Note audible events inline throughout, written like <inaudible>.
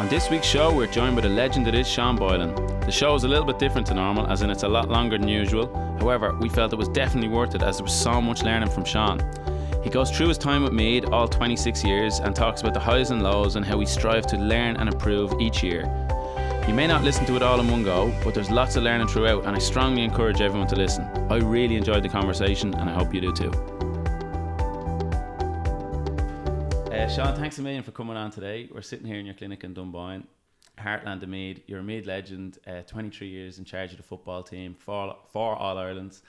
On this week's show, we're joined by the legend that is Sean Boylan. The show is a little bit different to normal, as in it's a lot longer than usual. However, we felt it was definitely worth it as there was so much learning from Sean. He goes through his time with Meath, all 26 years, and talks about the highs and lows and how we strive to learn and improve each year. You may not listen to it all in one go, but there's lots of learning throughout, and I strongly encourage everyone to listen. I really enjoyed the conversation, and I hope you do too. Sean, thanks a million for coming on today. We're sitting here in your clinic in Dunboyne, Heartland of Meath. You're a Meath legend, uh, 23 years in charge of the football team for, for All Ireland.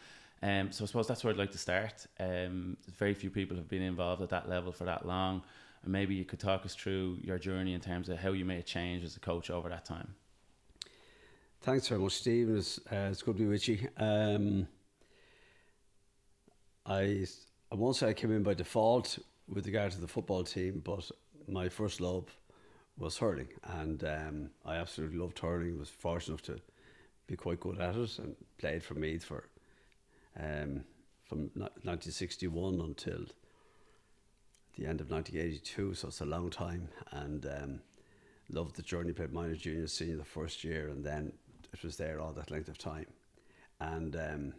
Um, so I suppose that's where I'd like to start. Um, very few people have been involved at that level for that long. And maybe you could talk us through your journey in terms of how you made a change as a coach over that time. Thanks very much, Steve. It's, uh, it's good to be with you. Um, I, I won't say I came in by default with regard to the football team, but my first love was hurling, and um, I absolutely loved hurling. Was fortunate enough to be quite good at it, and played for Meath for um, from 1961 until the end of 1982. So it's a long time, and um, loved the journey. Played minor, junior, senior the first year, and then it was there all that length of time, and. Um,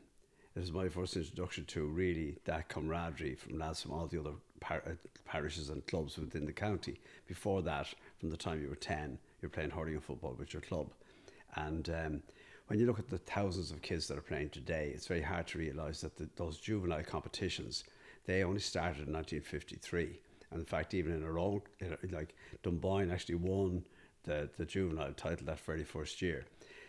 it was my first introduction to really that camaraderie from lads from all the other par- uh, parishes and clubs within the county. Before that, from the time you were 10, you're playing hurling and football with your club. And um, when you look at the thousands of kids that are playing today, it's very hard to realise that the, those juvenile competitions, they only started in 1953. And in fact, even in our own, like Dunboyne actually won the, the juvenile title that very first year.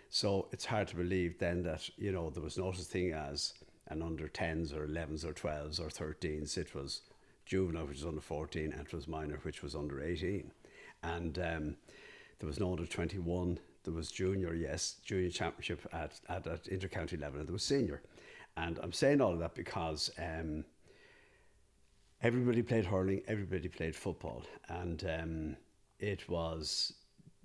So it's hard to believe then that, you know, there was no such thing as an under 10s or 11s or 12s or 13s. It was juvenile, which was under 14, and it was minor, which was under 18. And um, there was no under 21. There was junior, yes, junior championship at, at, at intercounty level, and there was senior. And I'm saying all of that because um, everybody played hurling, everybody played football, and um, it was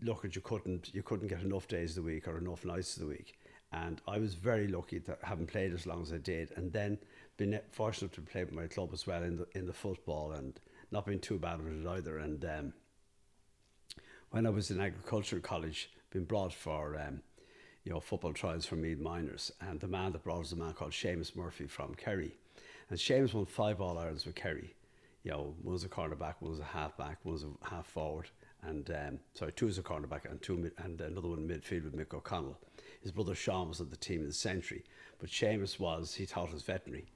look at you couldn't you couldn't get enough days of the week or enough nights of the week. And I was very lucky that having played as long as I did, and then been fortunate to play with my club as well in the in the football and not been too bad with it either. And um, when I was in agricultural college, been brought for um, you know football trials for Meath minors, and the man that brought was a man called Seamus Murphy from Kerry, and Seamus won five All Irelands with Kerry. You know, one was a cornerback, one was a halfback, one was a half forward, and um, sorry, two was a cornerback and two and another one in midfield with Mick O'Connell. His brother Sean was on the team in the century, but Seamus was he taught us veterinary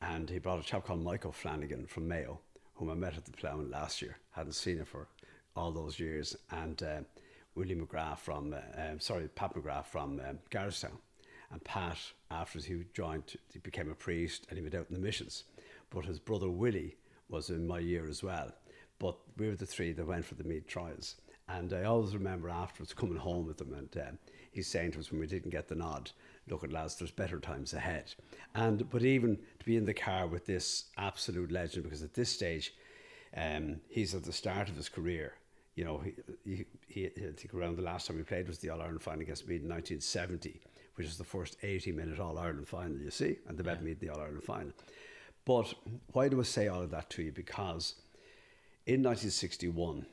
and he brought a chap called Michael Flanagan from Mayo, whom I met at the Ploughman last year. Hadn't seen him for all those years, and uh, Willie McGrath from uh, um, sorry Pat McGrath from um, Garristown, and Pat after he joined, he became a priest and he went out in the missions. But his brother Willie was in my year as well. But we were the three that went for the Meath trials. And I always remember afterwards coming home with them, and uh, he's saying to us when we didn't get the nod, look at lads, there's better times ahead. And but even to be in the car with this absolute legend, because at this stage, um, he's at the start of his career. You know, he, he, he, I think around the last time he played was the All Ireland final against Meath in 1970, which is the first 80 minute All Ireland final, you see, and they bet yeah. Meath the All Ireland final. But why do I say all of that to you? Because in 1961,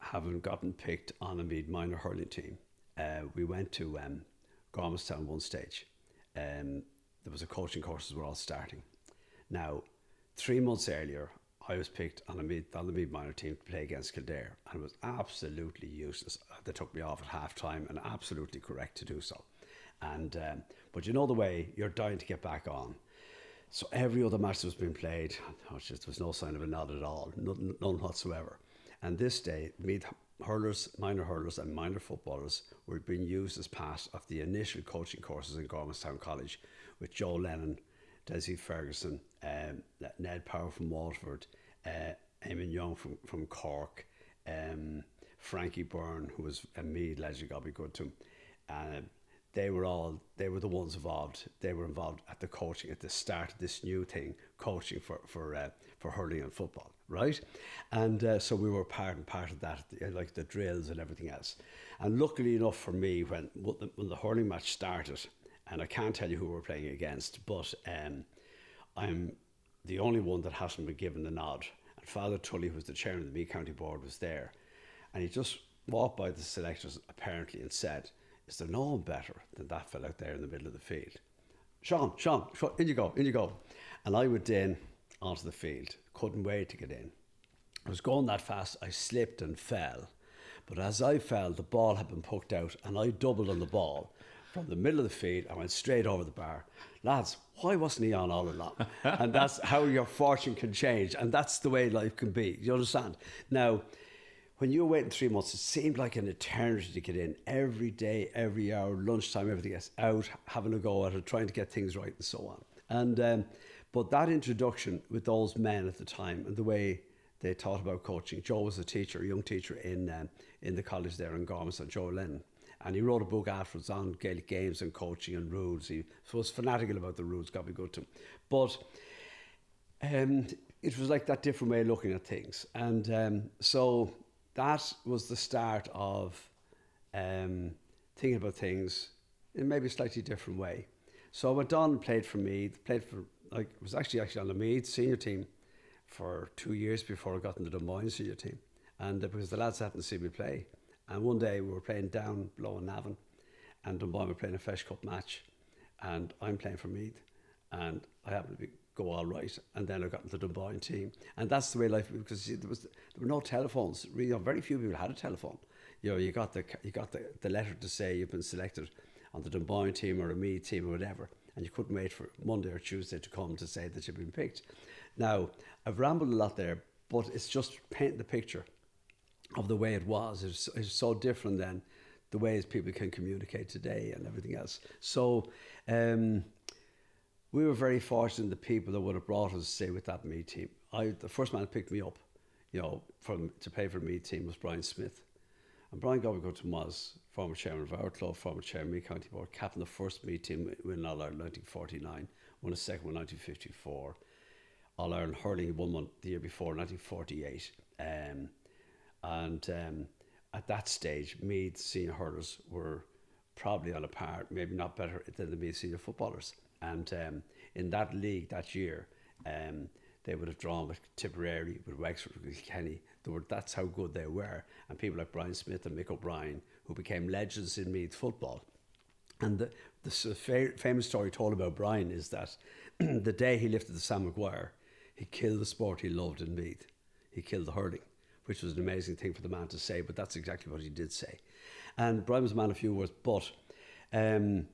having gotten picked on a Meath minor hurling team, uh, we went to um, Gormanstown one stage. Um, there was a coaching courses were all starting. Now, three months earlier, I was picked on, a mid, on the Meath minor team to play against Kildare and it was absolutely useless. They took me off at half time and absolutely correct to do so. And um, but you know the way you're dying to get back on. So every other match that was being played, oh, there was no sign of a nod at all, none, none whatsoever. And this day, Meath hurlers, minor hurlers, and minor footballers were being used as part of the initial coaching courses in Gormanstown College with Joe Lennon, Desi Ferguson, um, Ned Power from Waterford, uh, Eamon Young from, from Cork, um, Frankie Byrne, who was a Meath legend, got be good to him. Uh, they were all they were the ones involved. They were involved at the coaching at the start of this new thing, coaching for for uh, for hurling and football, right? And uh, so we were part and part of that, like the drills and everything else. And luckily enough for me, when when the hurling match started, and I can't tell you who we're playing against, but um, I'm the only one that hasn't been given the nod. And Father Tully, who was the chairman of the Meath County Board, was there. And he just walked by the selectors apparently and said, Is there no one better than that fellow out there in the middle of the field? Sean, Sean, in you go, in you go. And I would in onto the field, couldn't wait to get in. I was going that fast, I slipped and fell. But as I fell, the ball had been poked out, and I doubled on the ball from the middle of the field. I went straight over the bar. Lads, why wasn't he on all along? <laughs> and that's how your fortune can change, and that's the way life can be. You understand? Now, when you were waiting three months, it seemed like an eternity to get in every day, every hour, lunchtime, everything else, out, having a go at it, trying to get things right, and so on. And um, but that introduction with those men at the time and the way they taught about coaching. Joe was a teacher, a young teacher in um, in the college there in Gormless, Joe Lennon. And he wrote a book afterwards on Gaelic games and coaching and rules. He was fanatical about the rules, got me good to him. But um, it was like that different way of looking at things. And um, so that was the start of um, thinking about things in maybe a slightly different way. So I went on and played for me, played for, like, was actually actually on the Meath senior team for two years before I got into the Moyne senior team. And uh, because the lads hadn't seen me play. And one day we were playing down below in Navan, and Dunboyne were playing a Feis Cup match, and I'm playing for Meath, and I happened to be, go all right, and then I got into the Dunboyne team, and that's the way life because there was there were no telephones. Really, very few people had a telephone. You know, you got the you got the, the letter to say you've been selected on the Dunboyne team or a Meath team or whatever, and you couldn't wait for Monday or Tuesday to come to say that you've been picked. Now, I've rambled a lot there, but it's just paint the picture of the way it was. It's, it's so different than the ways people can communicate today and everything else. So um, we were very fortunate the people that would have brought us, say, with that Meath team. I, the first man that picked me up, you know, from to pay for Meath team was Brian Smith. And Brian Gobblegood was former chairman of our club, former chairman of Meath County Board, captain the first team in All Ireland 1949, won a second one 1954. All Ireland hurling one month the year before, 1948. Um, and um, at that stage, Meath senior hurlers were probably on a par, maybe not better than the Meath senior footballers. And um, in that league that year, um, they would have drawn with Tipperary, with Wexford, with Kenny. Were, that's how good they were. And people like Brian Smith and Mick O'Brien, who became legends in Meath football. And the, the famous story told about Brian is that <clears throat> the day he lifted the Sam Maguire, he killed the sport he loved in Meath. He killed the hurling which was an amazing thing for the man to say, but that's exactly what he did say. And Brian was a man of few words, but um,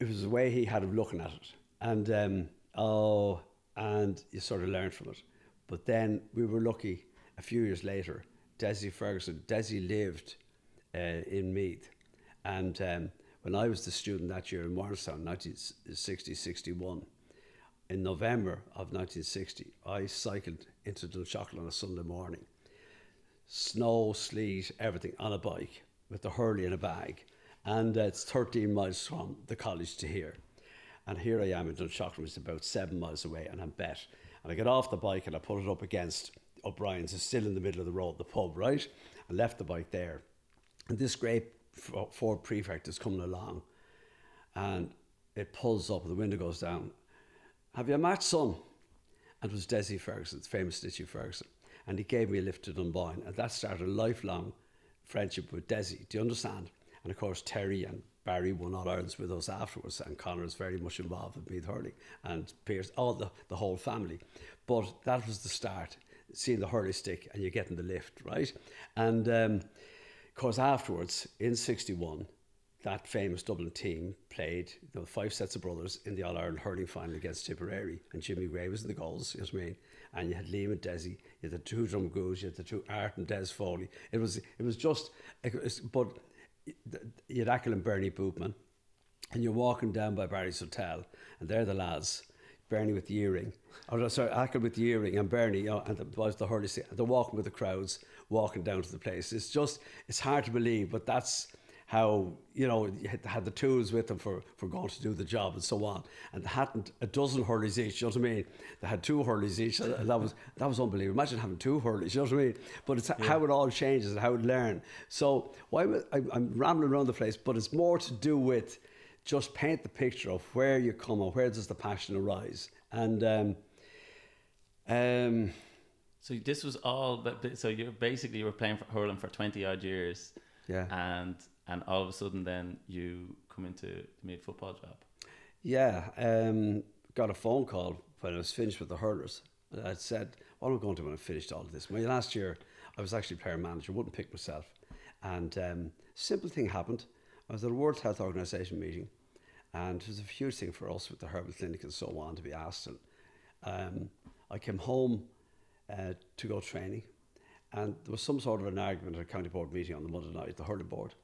it was the way he had of looking at it. And um, oh, and you sort of learn from it. But then we were lucky a few years later, Desi Ferguson, Desi lived uh, in Meath. And um, when I was the student that year in Morristown, 1960 61, in November of 1960, I cycled into Dunshaughlin on a Sunday morning. Snow, sleet, everything on a bike with the hurley in a bag. And uh, it's 13 miles from the college to here. And here I am in Dunshaughlin, which is about seven miles away, and I'm bet. And I get off the bike and I put it up against O'Brien's, it's still in the middle of the road, the pub, right? I left the bike there. And this great Ford Prefect is coming along and it pulls up, the window goes down, have you a match, son? And it was Desi Ferguson, the famous Desi Ferguson. And he gave me a lift to Dunboyne. And that started a lifelong friendship with Desi. Do you understand? And of course, Terry and Barry won All Ireland's with us afterwards. And Connor is very much involved with Meath Hurley and Pierce, all the, the whole family. But that was the start, seeing the hurley stick and you're getting the lift, right? And um, of course, afterwards, in 61, that famous Dublin team played you know, five sets of brothers in the All Ireland hurling final against Tipperary, and Jimmy Gray was in the goals. You know what I mean? And you had Liam and Desi, you had the two Drumgooles, you had the two Art and Des Foley. It was it was just, it was, but you had Achill and Bernie Boothman, and you're walking down by Barry's Hotel, and they're the lads. Bernie with the earring, oh, or sorry, Achill with the earring, and Bernie, you know, and the, was the hurley. They're walking with the crowds, walking down to the place. It's just, it's hard to believe, but that's how you know had the tools with them for, for going to do the job and so on, and they hadn't a dozen hurleys each. You know what I mean? They had two hurleys each. And that was that was unbelievable. Imagine having two hurleys. You know what I mean? But it's yeah. how it all changes and how it learn. So why I, I'm rambling around the place, but it's more to do with just paint the picture of where you come and where does the passion arise. And um, um, So this was all. But so you're basically you were playing for hurling for twenty odd years. Yeah. And and all of a sudden, then you come into the mid football job. Yeah. Um, got a phone call when I was finished with the hurlers. I said, "What am I going to do when I finished all of this?" My last year, I was actually player manager. Wouldn't pick myself. And um, simple thing happened. I was at a World Health Organization meeting, and it was a huge thing for us with the herbal clinic and so on to be asked. And um, I came home uh, to go training, and there was some sort of an argument at a county board meeting on the Monday night, the hurling board,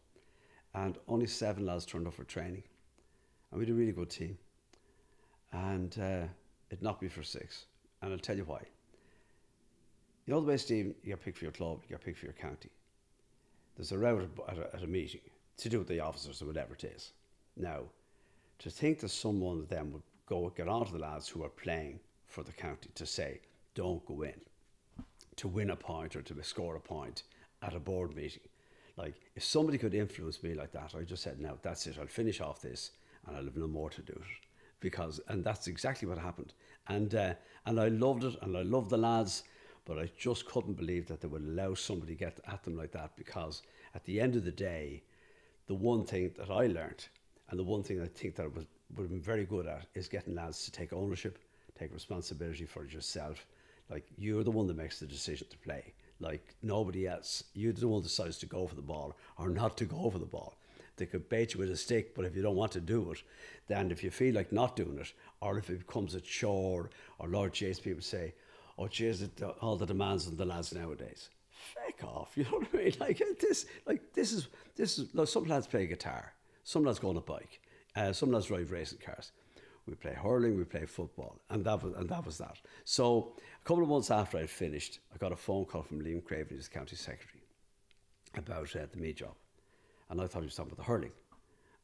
and only seven lads turned up for training, and we had a really good team, and uh, it knocked me for six, and I'll tell you why. You know the way, Steve, you get picked for your club, you get picked for your county. There's a route at a, at a meeting to do with the officers or whatever it is. Now, to think that someone of them would go get on to the lads who are playing for the county to say, don't go in to win a point or to score a point at a board meeting. Like, if somebody could influence me like that, I just said, no, that's it, I'll finish off this and I'll have no more to do it. Because, and that's exactly what happened. And, uh, and I loved it and I loved the lads, but I just couldn't believe that they would allow somebody to get at them like that because at the end of the day, the one thing that I learned and the one thing I think that I was, would have been very good at is getting lads to take ownership, take responsibility for yourself. Like you're the one that makes the decision to play. Like nobody else. You're the one decides to go for the ball or not to go for the ball. They could bait you with a stick, but if you don't want to do it, then if you feel like not doing it, or if it becomes a chore, or Lord Chase, people say, "Oh, jeez, all the demands on the lads nowadays." Feck off, <laughs> you know what I mean? Like this, like this is this is. Like, some lads play guitar, some lads go on a bike, uh, some lads drive racing cars. We play hurling, we play football, and that was and that was that. So a couple of months after I'd finished, I got a phone call from Liam Creaven, his county secretary, about uh, the me job, and I thought he was talking about the hurling,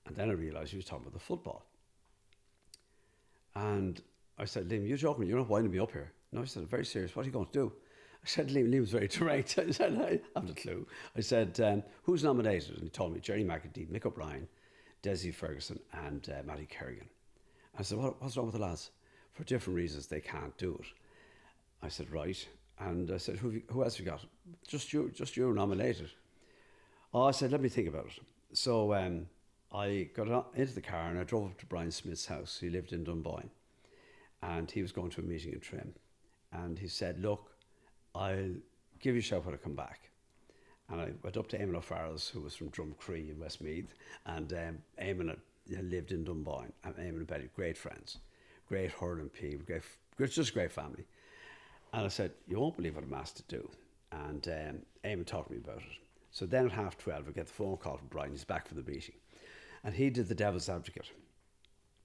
and then I realised he was talking about the football. And I said, Liam, you're joking, you're not winding me up here. No, I said, very serious. What are you going to do? I said, Liam, Liam was very <laughs> direct. I said, I haven't a clue. I said, um, who's nominated? And he told me Gerry McEntee, Mick O'Brien, Desi Ferguson, and uh, Matty Kerrigan. I said, what, what's wrong with the lads? For different reasons, they can't do it. I said, right. And I said, who, who else have you got? Just you, just you nominated. Oh, I said, let me think about it. So um, I got into the car and I drove up to Brian Smith's house. He lived in Dunboyne. And he was going to a meeting in Trim. And he said, look, I'll give you a shout when I come back. And I went up to Eamon O'Farrell's, who was from Drumcree in Westmeath, and um, Eamon had lived in Dunboyne, and Eamon and Betty, great friends, great hurling people, great, just a great family. And I said, you won't believe what I'm asked to do. And um, Eamon talked to me about it. So then at half 12, I get the phone call from Brian, he's back for the meeting. And he did the devil's advocate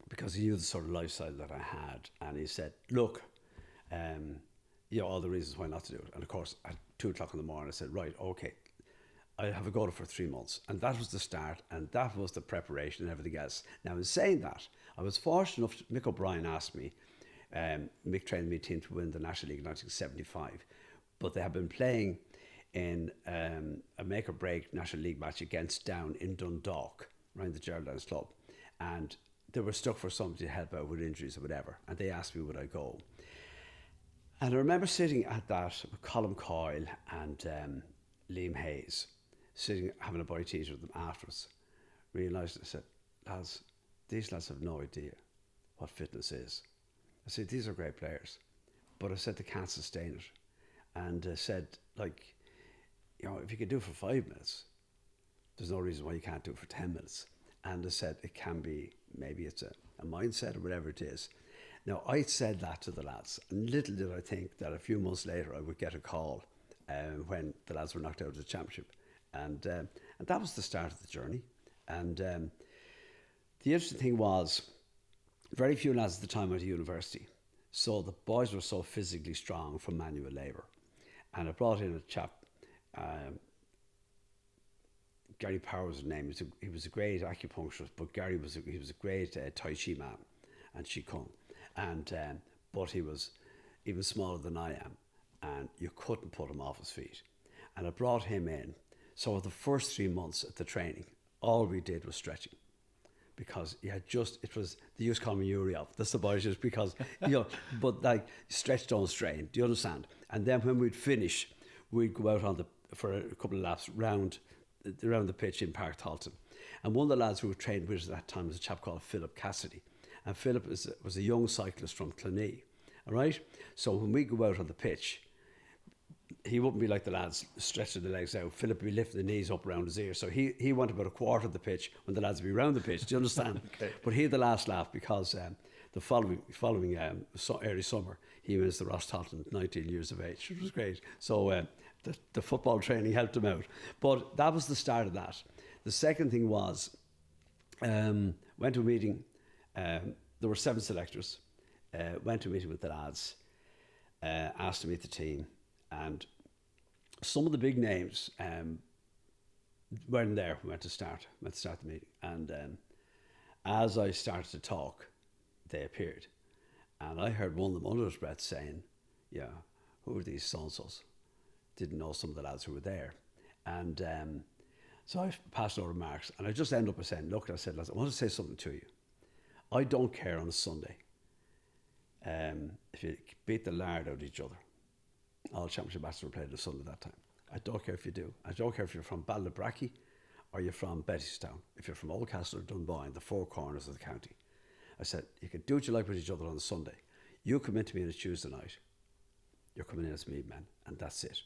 because he knew the sort of lifestyle that I had. And he said, look, um, you know, all the reasons why not to do it. And of course, at two o'clock in the morning, I said, right, okay, I have a go for three months. And that was the start, and that was the preparation and everything else. Now, in saying that, I was fortunate enough, to, Mick O'Brien asked me, um, Mick trained me team to win the National League in 1975, but they had been playing in um, a make or break National League match against Down in Dundalk, around the Geraldines Club. And they were stuck for somebody to help out with injuries or whatever. And they asked me, would I go? And I remember sitting at that with Colm Coyle and um, Liam Hayes, sitting having a to eat with them afterwards. Realised, I said, lads, these lads have no idea what fitness is. I said, these are great players. But I said, they can't sustain it. And I said, like, you know, if you can do it for five minutes, there's no reason why you can't do it for 10 minutes. And I said, it can be, maybe it's a, a mindset or whatever it is. Now, I said that to the lads, and little did I think that a few months later I would get a call um, when the lads were knocked out of the championship. And, um, and that was the start of the journey. And um, the interesting thing was, very few lads at the time went to university. So the boys were so physically strong from manual labour. And I brought in a chap, um, Gary Power was his name. He was a, he was a great acupuncturist, but Gary was a, he was a great uh, Tai Chi man and Qigong and um, but he was even smaller than I am, and you couldn't put him off his feet. And I brought him in. So the first three months at the training, all we did was stretching, because you had just it was the use call me Uriel. That's the boys just because you know, <laughs> but like stretched on strain. Do you understand? And then when we'd finish, we'd go out on the for a couple of laps round around the pitch in Páirc Tailteann. And one of the lads who were trained with us at that time was a chap called Philip Cassidy. And Philip was, was a young cyclist from Cluny. All right? So when we go out on the pitch, he wouldn't be like the lads stretching the legs out. Philip would be lifting the knees up around his ears. So he, he went about a quarter of the pitch when the lads would be around the pitch. Do you understand? <laughs> okay. But he had the last laugh because um, the following following um, so early summer, he was the Rás Tailteann, 19 years of age. It was great. So uh, the, the football training helped him out. But that was the start of that. The second thing was, um, went to a meeting. Um, there were seven selectors. Uh, went to a meeting with the lads. Uh, asked to meet the team and some of the big names um, weren't there. We went to start, went to start the meeting, and um, as I started to talk, they appeared, and I heard one of them under his breath saying, "Yeah, who are these sonsos?" Didn't know some of the lads who were there, and um, so I passed over remarks, and I just ended up saying, "Look," I said, lads, "I want to say something to you. I don't care on a Sunday um, if you beat the lard out of each other." All championship matches were played on Sunday that time. I don't care if you do. I don't care if you're from Ballinabrackey or you're from Bettystown. If you're from Oldcastle or Dunboyne, the four corners of the county. I said, you can do what you like with each other on a Sunday. You come into me on a Tuesday night. You're coming in as me, man, and that's it.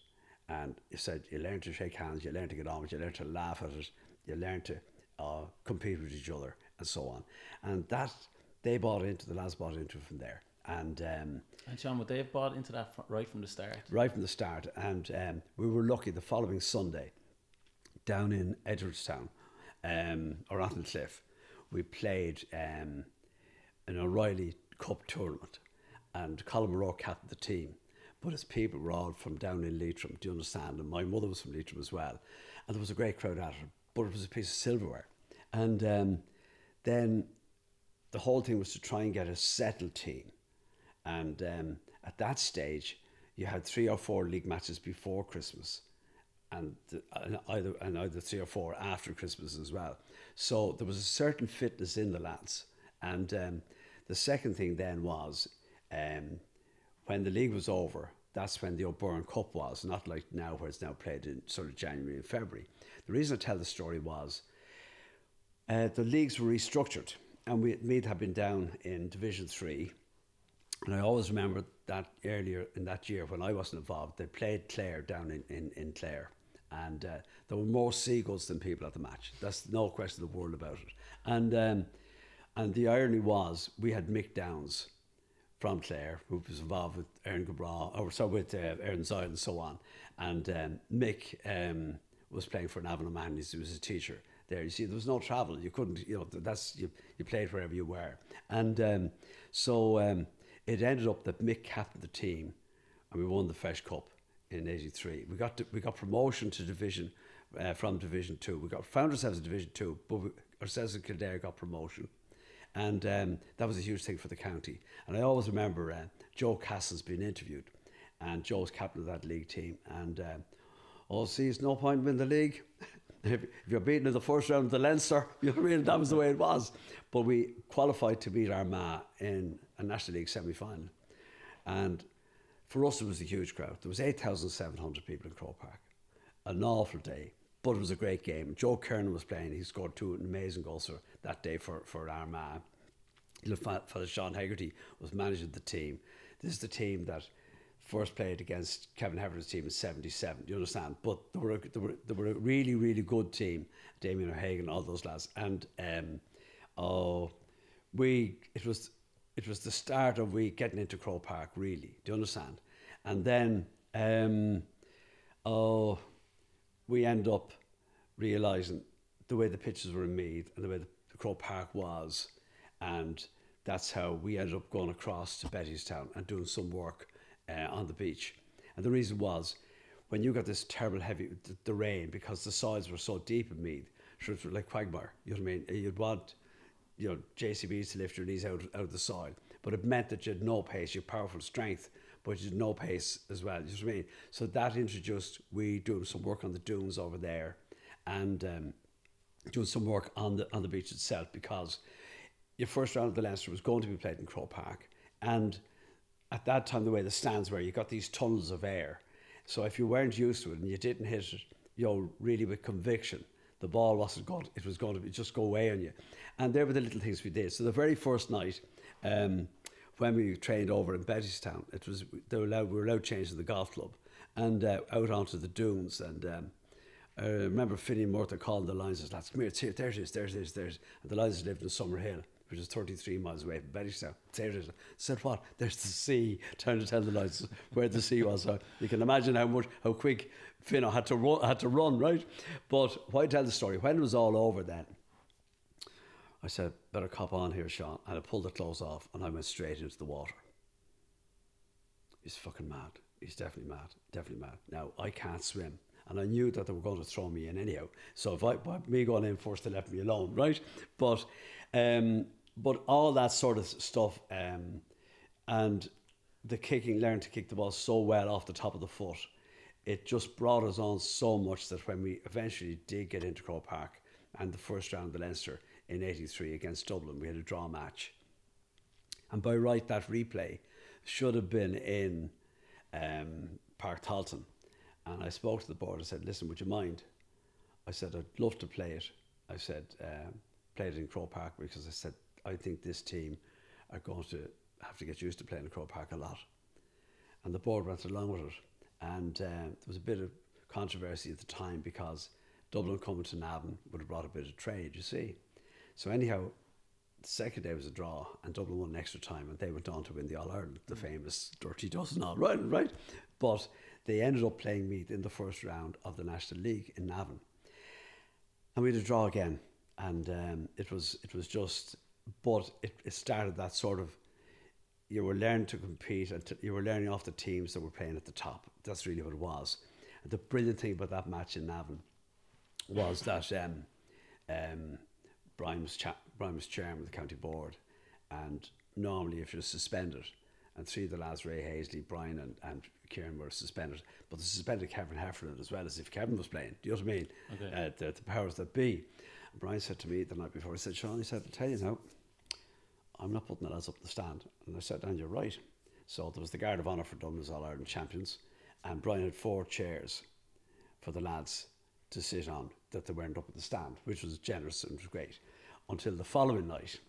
And you said you learn to shake hands, you learn to get on with it, you learn to laugh at it, you learn to uh, compete with each other, and so on. And that they bought into, the lads bought into from there. And um, and Sean, would they have bought into that right from the start? Right from the start, and um, we were lucky. The following Sunday, down in Edgeworthstown, um, or Cliff, we played um, an O'Reilly Cup tournament, and Colin Moore captained the team. But his people were all from down in Leitrim, do you understand? And my mother was from Leitrim as well. And there was a great crowd at it, but it was a piece of silverware. And um, then the whole thing was to try and get a settled team and um, at that stage, you had three or four league matches before Christmas, and, and either and either three or four after Christmas as well. So there was a certain fitness in the lads. And um, the second thing then was um, when the league was over. That's when the O'Byrne Cup was, not like now where it's now played in sort of January and February. The reason I tell the story was uh, the leagues were restructured, and we had been down in Division Three and I always remember that earlier in that year when I wasn't involved, they played Clare down in, in, in Clare. And uh, there were more seagulls than people at the match. That's no question of the world about it. And, um, and the irony was, we had Mick Downs from Clare, who was involved with Aaron Gabra, or so with uh, Aaron Zyle and so on. And um, Mick um, was playing for Navan Man, he was a teacher there. You see, there was no travel. You couldn't, you know, that's, you, you played wherever you were. And um, so um, it ended up that Mick captained the team and we won the Feis Cup in 83. We got to, we got promotion to division uh, from Division 2. We got found ourselves in Division 2, but we, ourselves in Kildare got promotion. And um, that was a huge thing for the county. And I always remember uh, Joe Cassells being interviewed, and Joe's captain of that league team. And um, see, it's no point in the league. <laughs> if, you're beaten in the first round of the Leinster, <laughs> you know what I mean? That was the way it was. But we qualified to beat Armagh in a National League semi final. And for us, it was a huge crowd. There was 8,700 people in Croke Park. An awful day, but it was a great game. Joe Kernan was playing. He scored two amazing goals that day for, for Armagh. Father Sean Haggerty was managing the team. This is the team that first played against Kevin Heffer's team in 77. Do you understand? But they were, a, they, were, they were a really, really good team. Damien O'Hagan, all those lads. And um, oh, we, it was it was the start of we getting into Croke Park, really. Do you understand? And then, um, oh, we end up realizing the way the pitches were made and the way the, the Croke Park was, and that's how we ended up going across to Bettystown and doing some work uh, on the beach. And the reason was when you got this terrible heavy the, the rain because the soils were so deep in Meath, sure like quagmire. You know what I mean? You'd want you know, JCBs to lift your knees out, out of the soil. But it meant that you had no pace, you had powerful strength, but you had no pace as well. You know what I mean? So that introduced, we doing some work on the dunes over there. And um, doing some work on the on the beach itself because your first round of the Leinster was going to be played in Croke Park, and at that time the way the stands were, you got these tunnels of air. So if you weren't used to it and you didn't hit it, you know, really with conviction, the ball wasn't going. It was going to just go away on you, and there were the little things we did. So the very first night. Um, when we trained over in Bettystown, it was they were allowed, we were allowed change to the golf club and uh, out onto the dunes. And um, I remember Finian Murtha calling the lines as lads, come here, it's here, there it is, there it is, there's. And the lines lived in Summerhill, which is 33 miles away from Bettystown. I said, what? There's the sea. Trying to tell the lines where the sea was. So you can imagine how much, how quick Fino had to run, had to run, right? But why tell the story? When it was all over then, I said, better cop on here, Sean. And I pulled the clothes off and I went straight into the water. He's fucking mad. He's definitely mad. Definitely mad. Now, I can't swim. And I knew that they were going to throw me in anyhow. So if I, me going in first, they left me alone, right? But, um, but all that sort of stuff, um, and the kicking, learned to kick the ball so well off the top of the foot, it just brought us on so much that when we eventually did get into Croke Park and the first round of the Leinster, in 83 against Dublin. We had a draw match. And by right, that replay should have been in um, Páirc Tailteann And I spoke to the board and said, listen, would you mind? I said, I'd love to play it. I said, um, play it in Croke Park because I said, I think this team are going to have to get used to playing in Croke Park a lot. And the board went along with it. And uh, there was a bit of controversy at the time because Dublin coming to Navan would have brought a bit of trade, you see. So anyhow, the second day was a draw, and Dublin won an extra time, and they went on to win the All Ireland, the famous Dirty Dozen All right, right. But they ended up playing me in the first round of the National League in Navan, and we had a draw again, and um, it was it was just, but it, it started that sort of. You were learning to compete, and to, you were learning off the teams that were playing at the top. That's really what it was. And the brilliant thing about that match in Navan was that um, um, Brian was, cha- Brian was chairman of the county board, and normally if you're suspended, and three of the lads, Ray Hazley, Brian, and, and Kieran were suspended, but they suspended Kevin Heffernan as well as if Kevin was playing. Do you know what I mean? Okay. Uh, the, the, powers that be. Brian said to me the night before, he said, Sean, he said, I'll tell you now, I'm not putting the lads up the stand. And I said, and you're right. So there was the Guard of Honour for Dublin's All Ireland champions, and Brian had four chairs for the lads to sit on that they weren't up at the stand, which was generous and was great until the following night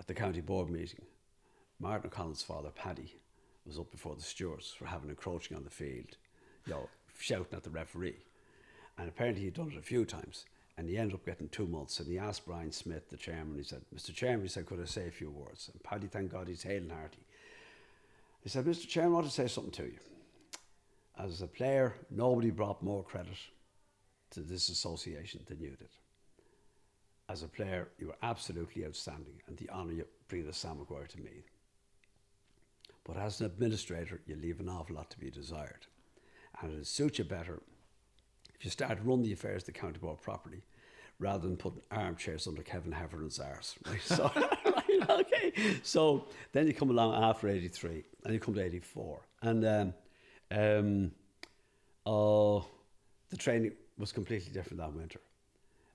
at the county board meeting. Martin O'Connell's father, Paddy, was up before the stewards for having encroaching on the field, you know, shouting at the referee. And apparently he'd done it a few times. And he ended up getting two months. And he asked Brian Smith, the chairman, he said, Mr. Chairman, he said, could I say a few words? And Paddy, thank God, he's hale and hearty. He said, Mr. Chairman, I want to say something to you. As a player, nobody brought more credit to this association than you did as a player, you were absolutely outstanding, and the honour you bring the Sam Maguire to me. But as an administrator, you leave an awful lot to be desired. And it suits you better if you start run the affairs of the county board properly rather than putting armchairs under Kevin Heffernan's arse. Right? So, <laughs> okay. So then you come along after 83 and you come to 84. And um, um, uh, the training was completely different that winter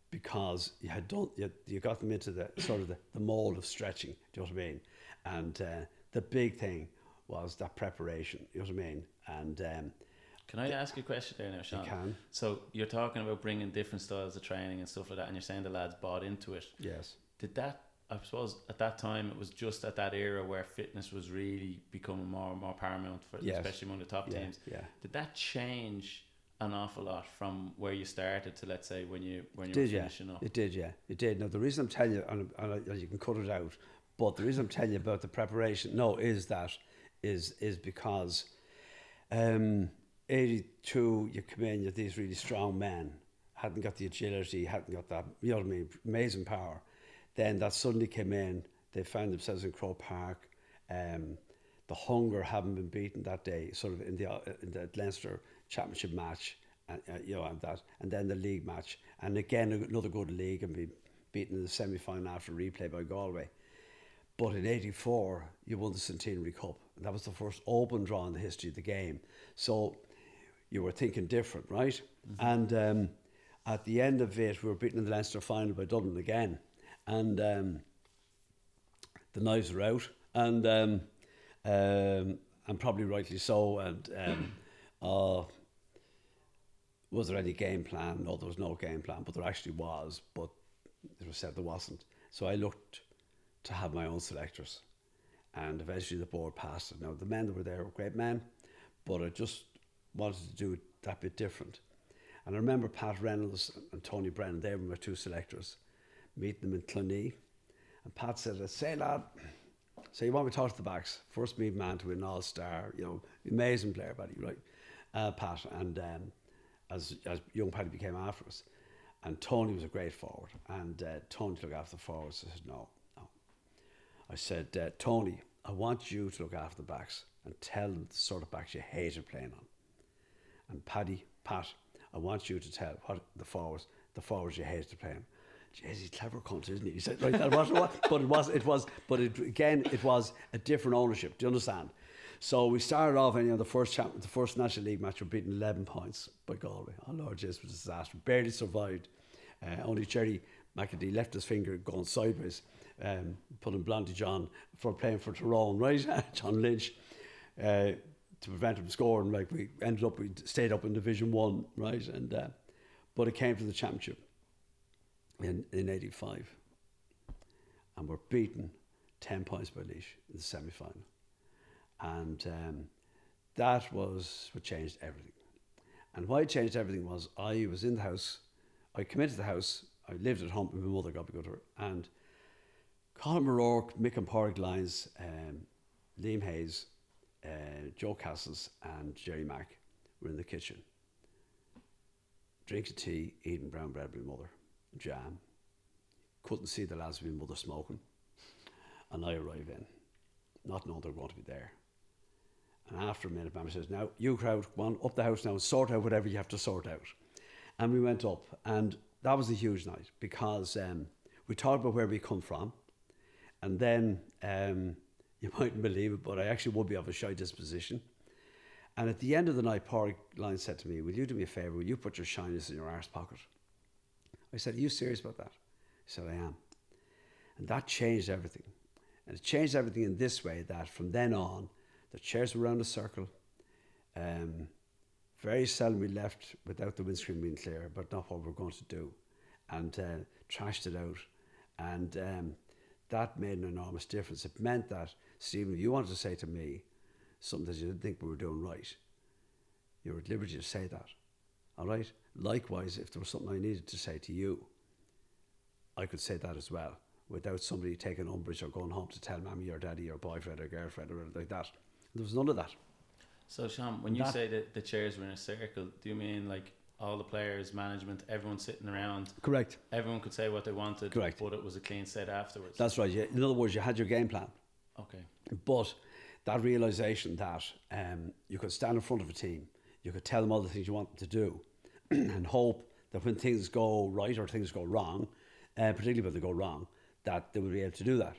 because you had done you, you got them into the sort of the, the mold of stretching. Do you know what I mean? And uh, the big thing was that preparation. You know what I mean? And um, can I ask you a question there now, Sean? You can. So you're talking about bringing different styles of training and stuff like that, and you're saying the lads bought into it. Yes. Did that? I suppose at that time it was just at that era where fitness was really becoming more and more paramount for yes. especially among the top yeah, teams. Yeah. Did that change? an awful lot from where you started to let's say when you when you did, were finishing yeah. up. It did, yeah, it did. Now the reason I'm telling you, and, and you can cut it out, but the reason I'm telling you about the preparation, no, is that is is because um, 82, you come in, you're these really strong men, hadn't got the agility, hadn't got that, you know what I mean, amazing power. Then that suddenly came in, they found themselves in Croke Park. Um, the hunger having been beaten that day, sort of in the in the Leinster championship match, and uh, you know, and that, and then the league match, and again another good league and be beaten in the semi final after replay by Galway. But in '84, you won the Centenary Cup. That was the first open draw in the history of the game. So you were thinking different, right? Mm-hmm. And um, at the end of it, we were beaten in the Leinster final by Dublin again, and um, the knives were out, and um, um, and probably rightly so. And um, <coughs> uh, was there any game plan? No, there was no game plan, but there actually was. But it was said there wasn't. So I looked to have my own selectors, and eventually the board passed it. Now the men that were there were great men, but I just wanted to do it that bit different. And I remember Pat Reynolds and Tony Brennan, they were my two selectors, meeting them in Cluny. And Pat said, Say, lad, so you want me to talk to the backs? First meet man to win All Star, you know, amazing player, buddy, right? Uh, Pat, and um, as, as young Paddy became after us. And Tony was a great forward. And uh, Tony took after the forwards. I said, No, no. I said, uh, Tony, I want you to look after the backs and tell them the sort of backs you hated playing on. And Paddy, Pat, I want you to tell what the forwards, the forwards you hated playing. Jeez, he's clever cunt, isn't he? He said, right, that what, but it was, it was, but it, again, it was a different ownership. Do you understand? So we started off, and you know, the first champ, the first National League match, we were beaten 11 points by Galway. Oh Lord, Jesus, was a disaster. Barely survived. Uh, only Gerry McEntee left his finger going sideways, um, putting Blondie John for playing for Tyrone, right? <laughs> John Lynch. Uh, to prevent him from scoring, like we ended up, we stayed up in Division One, right? And uh, but it came to the championship in in '85, and we're beaten ten points by Laois in the semi final, and um, that was what changed everything. And why it changed everything was I was in the house, I committed the house, I lived at home with my mother, got me good to her, and Colm O'Rourke, Mick and Pádraig Lyons, um, Liam Hayes, uh, Joe Cassells and Jerry Mack were in the kitchen, drinking tea, eating brown bread with mother, jam. Couldn't see the lads with mother smoking. And I arrive in, not knowing they're going to be there. And after a minute, Mama says, Now, you crowd, go on up the house now and sort out whatever you have to sort out. And we went up, and that was a huge night because um, we talked about where we come from. And then um, <laughs> you mightn't believe it, but I actually would be of a shy disposition. And at the end of the night, Pádraig Line said to me, Will you do me a favour? Will you put your shyness in your arse pocket? I said, Are you serious about that? He said, I am. And that changed everything. And it changed everything in this way that from then on, the chairs were around a circle. Um, very seldom we left without the windscreen being clear, but not what we we're going to do. And uh, trashed it out. And um, that made an enormous difference. It meant that Stephen, if you wanted to say to me something that you didn't think we were doing right, you were at liberty to say that. All right? Likewise, if there was something I needed to say to you, I could say that as well without somebody taking umbrage or going home to tell mommy or daddy or boyfriend or girlfriend or anything like that. There was none of that. So, Sean, when you that, say that the chairs were in a circle, do you mean like all the players, management, everyone sitting around? Correct. Everyone could say what they wanted, Correct. but it was a clean set afterwards. That's right. Yeah. In other words, you had your game plan. Okay. But that realization that um, you could stand in front of a team, you could tell them all the things you want them to do, <clears throat> and hope that when things go right or things go wrong, uh, particularly when they go wrong, that they would be able to do that.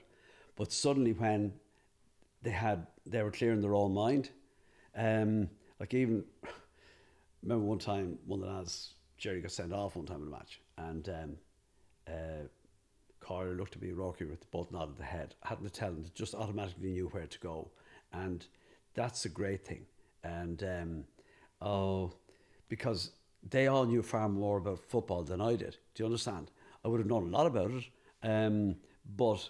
But suddenly, when they had they were clear in their own mind, um, like even <sighs> remember one time one of the lads Jerry got sent off one time in a match, and um, uh, Carter looked at me, Rocky with the both nodded the head. I hadn't to tell him, just automatically knew where to go. And that's a great thing. And um, oh, because they all knew far more about football than I did. Do you understand? I would have known a lot about it. Um, but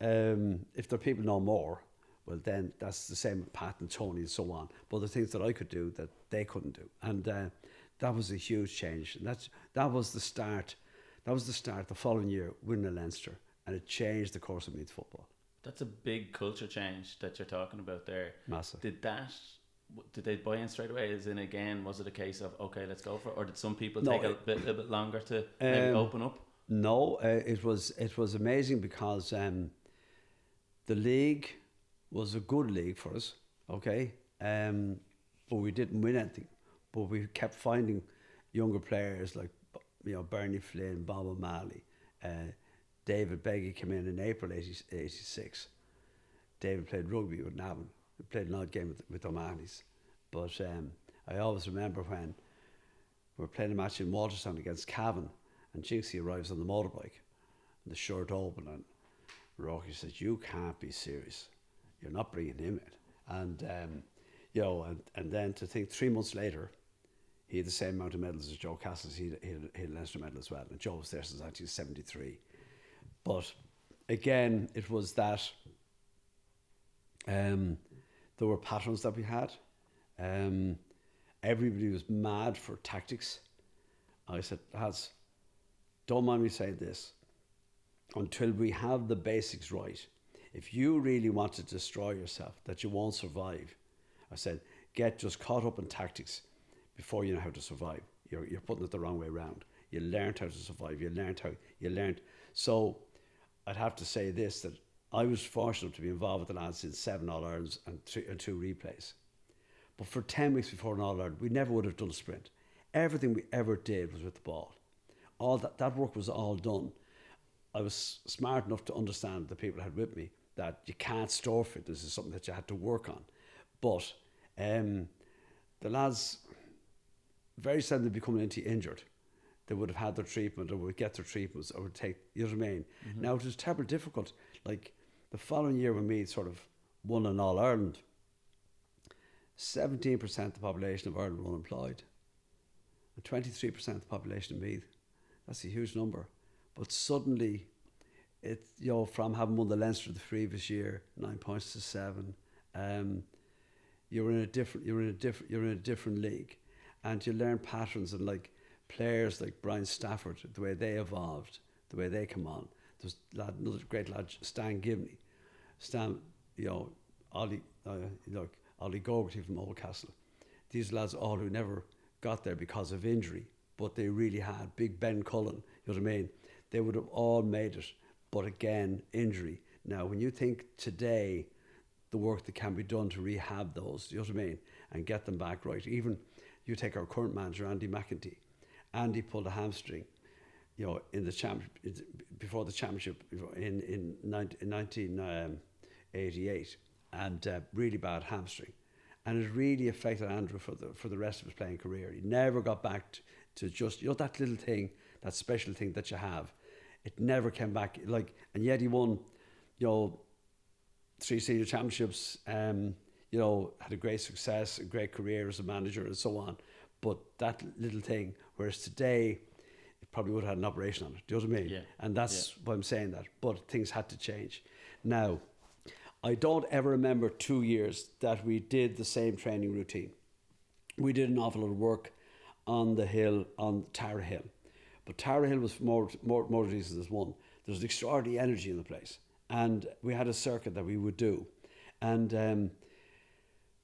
um, if the people know more, well, then that's the same with Pat and Tony and so on. But the things that I could do that they couldn't do. And uh, that was a huge change. And that's, that was the start that was the start the following year winning a Leinster and it changed the course of Meath football. That's a big culture change that you're talking about there. Massive. Did that did they buy in straight away? Is in again, was it a case of okay, let's go for it, or did some people no, take a bit, a bit longer to um, open up? No, uh, it was it was amazing because um, the league was a good league for us. Okay, um, but we didn't win anything. But we kept finding younger players like you know, Bernie Flynn, Bob O'Malley, uh, David Beggy came in in April 80, 86. David played rugby with Navan. He played an odd game with, with O'Malley's. But um, I always remember when we're playing a match in Waterstown against Cavan, and Jinxie arrives on the motorbike, and the shirt open, and Rocky says, "You can't be serious. You're not bringing him in." And um, you know, and, and then to think three months later, he had the same amount of medals as Joe Cassells. He, had, he had an Leinster medal as well, and Joe was there since 1973. But again, it was that um, there were patterns that we had. Um, everybody was mad for tactics. I said, "Has don't mind me saying this. Until we have the basics right, if you really want to destroy yourself, that you won't survive." I said, "Get just caught up in tactics before you know how to survive. You're you're putting it the wrong way around. You learned how to survive. You learned how you learned. So, I'd have to say this that I was fortunate to be involved with the lads in seven All Irelands and, two, and two replays. But for 10 weeks before an All Ireland, we never would have done a sprint. Everything we ever did was with the ball. All that, that work was all done. I was smart enough to understand the people I had with me that you can't store fitness is something that you had to work on. But um, the lads very seldom becoming into injured. They would have had their treatment or would get their treatments or would take, you know what I mean? Mm-hmm. Now it was terribly difficult. Like the following year when we sort of won an All Ireland, 17% of the population of Ireland were unemployed, and 23% of the population of Meath. That's a huge number. But suddenly, it you know from having won the Leinster the previous year, nine points to seven, um, you're in a different you're in a different you're in a different league, and you learn patterns and like players like Brian Stafford, the way they evolved, the way they come on. There's lad, another great lad, Stan Gibney, Stan, you know, Ollie, uh, look, Ollie Gogarty from Oldcastle. These lads all who never got there because of injury, but they really had. Big Ben Cullen, you know what I mean? They would have all made it, but again, injury. Now, when you think today, the work that can be done to rehab those, you know what I mean, and get them back right. Even you take our current manager, Andy McEntee. Andy pulled a hamstring, you know, in the champ before the championship in in, 19, in 1988 and uh, really bad hamstring. And it really affected Andrew for the, for the rest of his playing career. He never got back to, to just, you know, that little thing, that special thing that you have. It never came back. Like, and yet he won, you know, three senior championships, um, you know, had a great success, a great career as a manager and so on. But that little thing, whereas today, it probably would have had an operation on it. Do you know what I mean? Yeah. And that's yeah. why I'm saying that. But things had to change. Now, I don't ever remember two years that we did the same training routine. We did an awful lot of work on the hill, on Tara Hill. But Tara Hill was more, more, more reasons than one. There was extraordinary energy in the place. And we had a circuit that we would do. And um,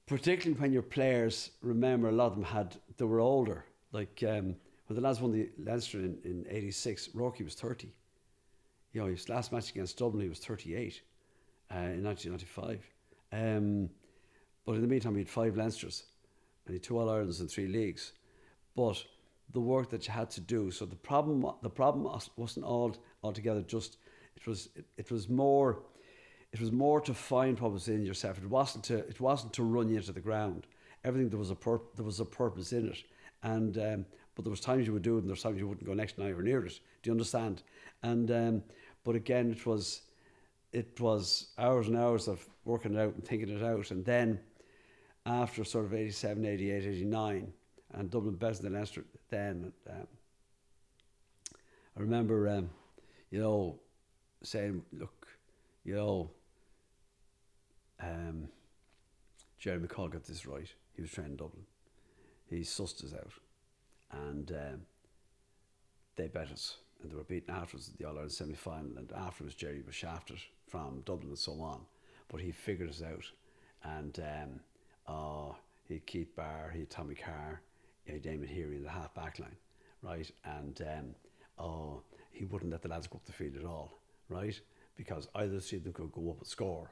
particularly when your players, remember, a lot of them had, they were older. Like um, when the lads won the Leinster in, in 86, Rocky was 30. You know, his last match against Dublin, he was 38 uh, in 1995. Um, but in the meantime, he had five Leinsters and he had two All Irelands and three leagues. But the work that you had to do, so the problem, the problem wasn't all altogether just. It was it, it was more. It was more to find what was in yourself. It wasn't to it wasn't to run you into the ground. Everything there was a pur- there was a purpose in it, and um, but there was times you would do it, and there was times you wouldn't go next night or near it. Do you understand? And um, but again, it was it was hours and hours of working it out and thinking it out. And then after sort of 87, 88, 89, and Dublin Best and Leinster, then um, I remember, um, you know, saying, look, you know, um, Gerry McCaul got this right. He was trained in Dublin. He sussed us out. And um, they bet us. And they were beaten afterwards in the All Ireland semi final. And afterwards, Gerry was shafted from Dublin and so on. But he figured us out. And um, uh, he had Keith Barr, he had Tommy Carr, he had Eamonn Heery in the half back line, right? And um, oh, he wouldn't let the lads go up the field at all, right? Because either of them could go up and score.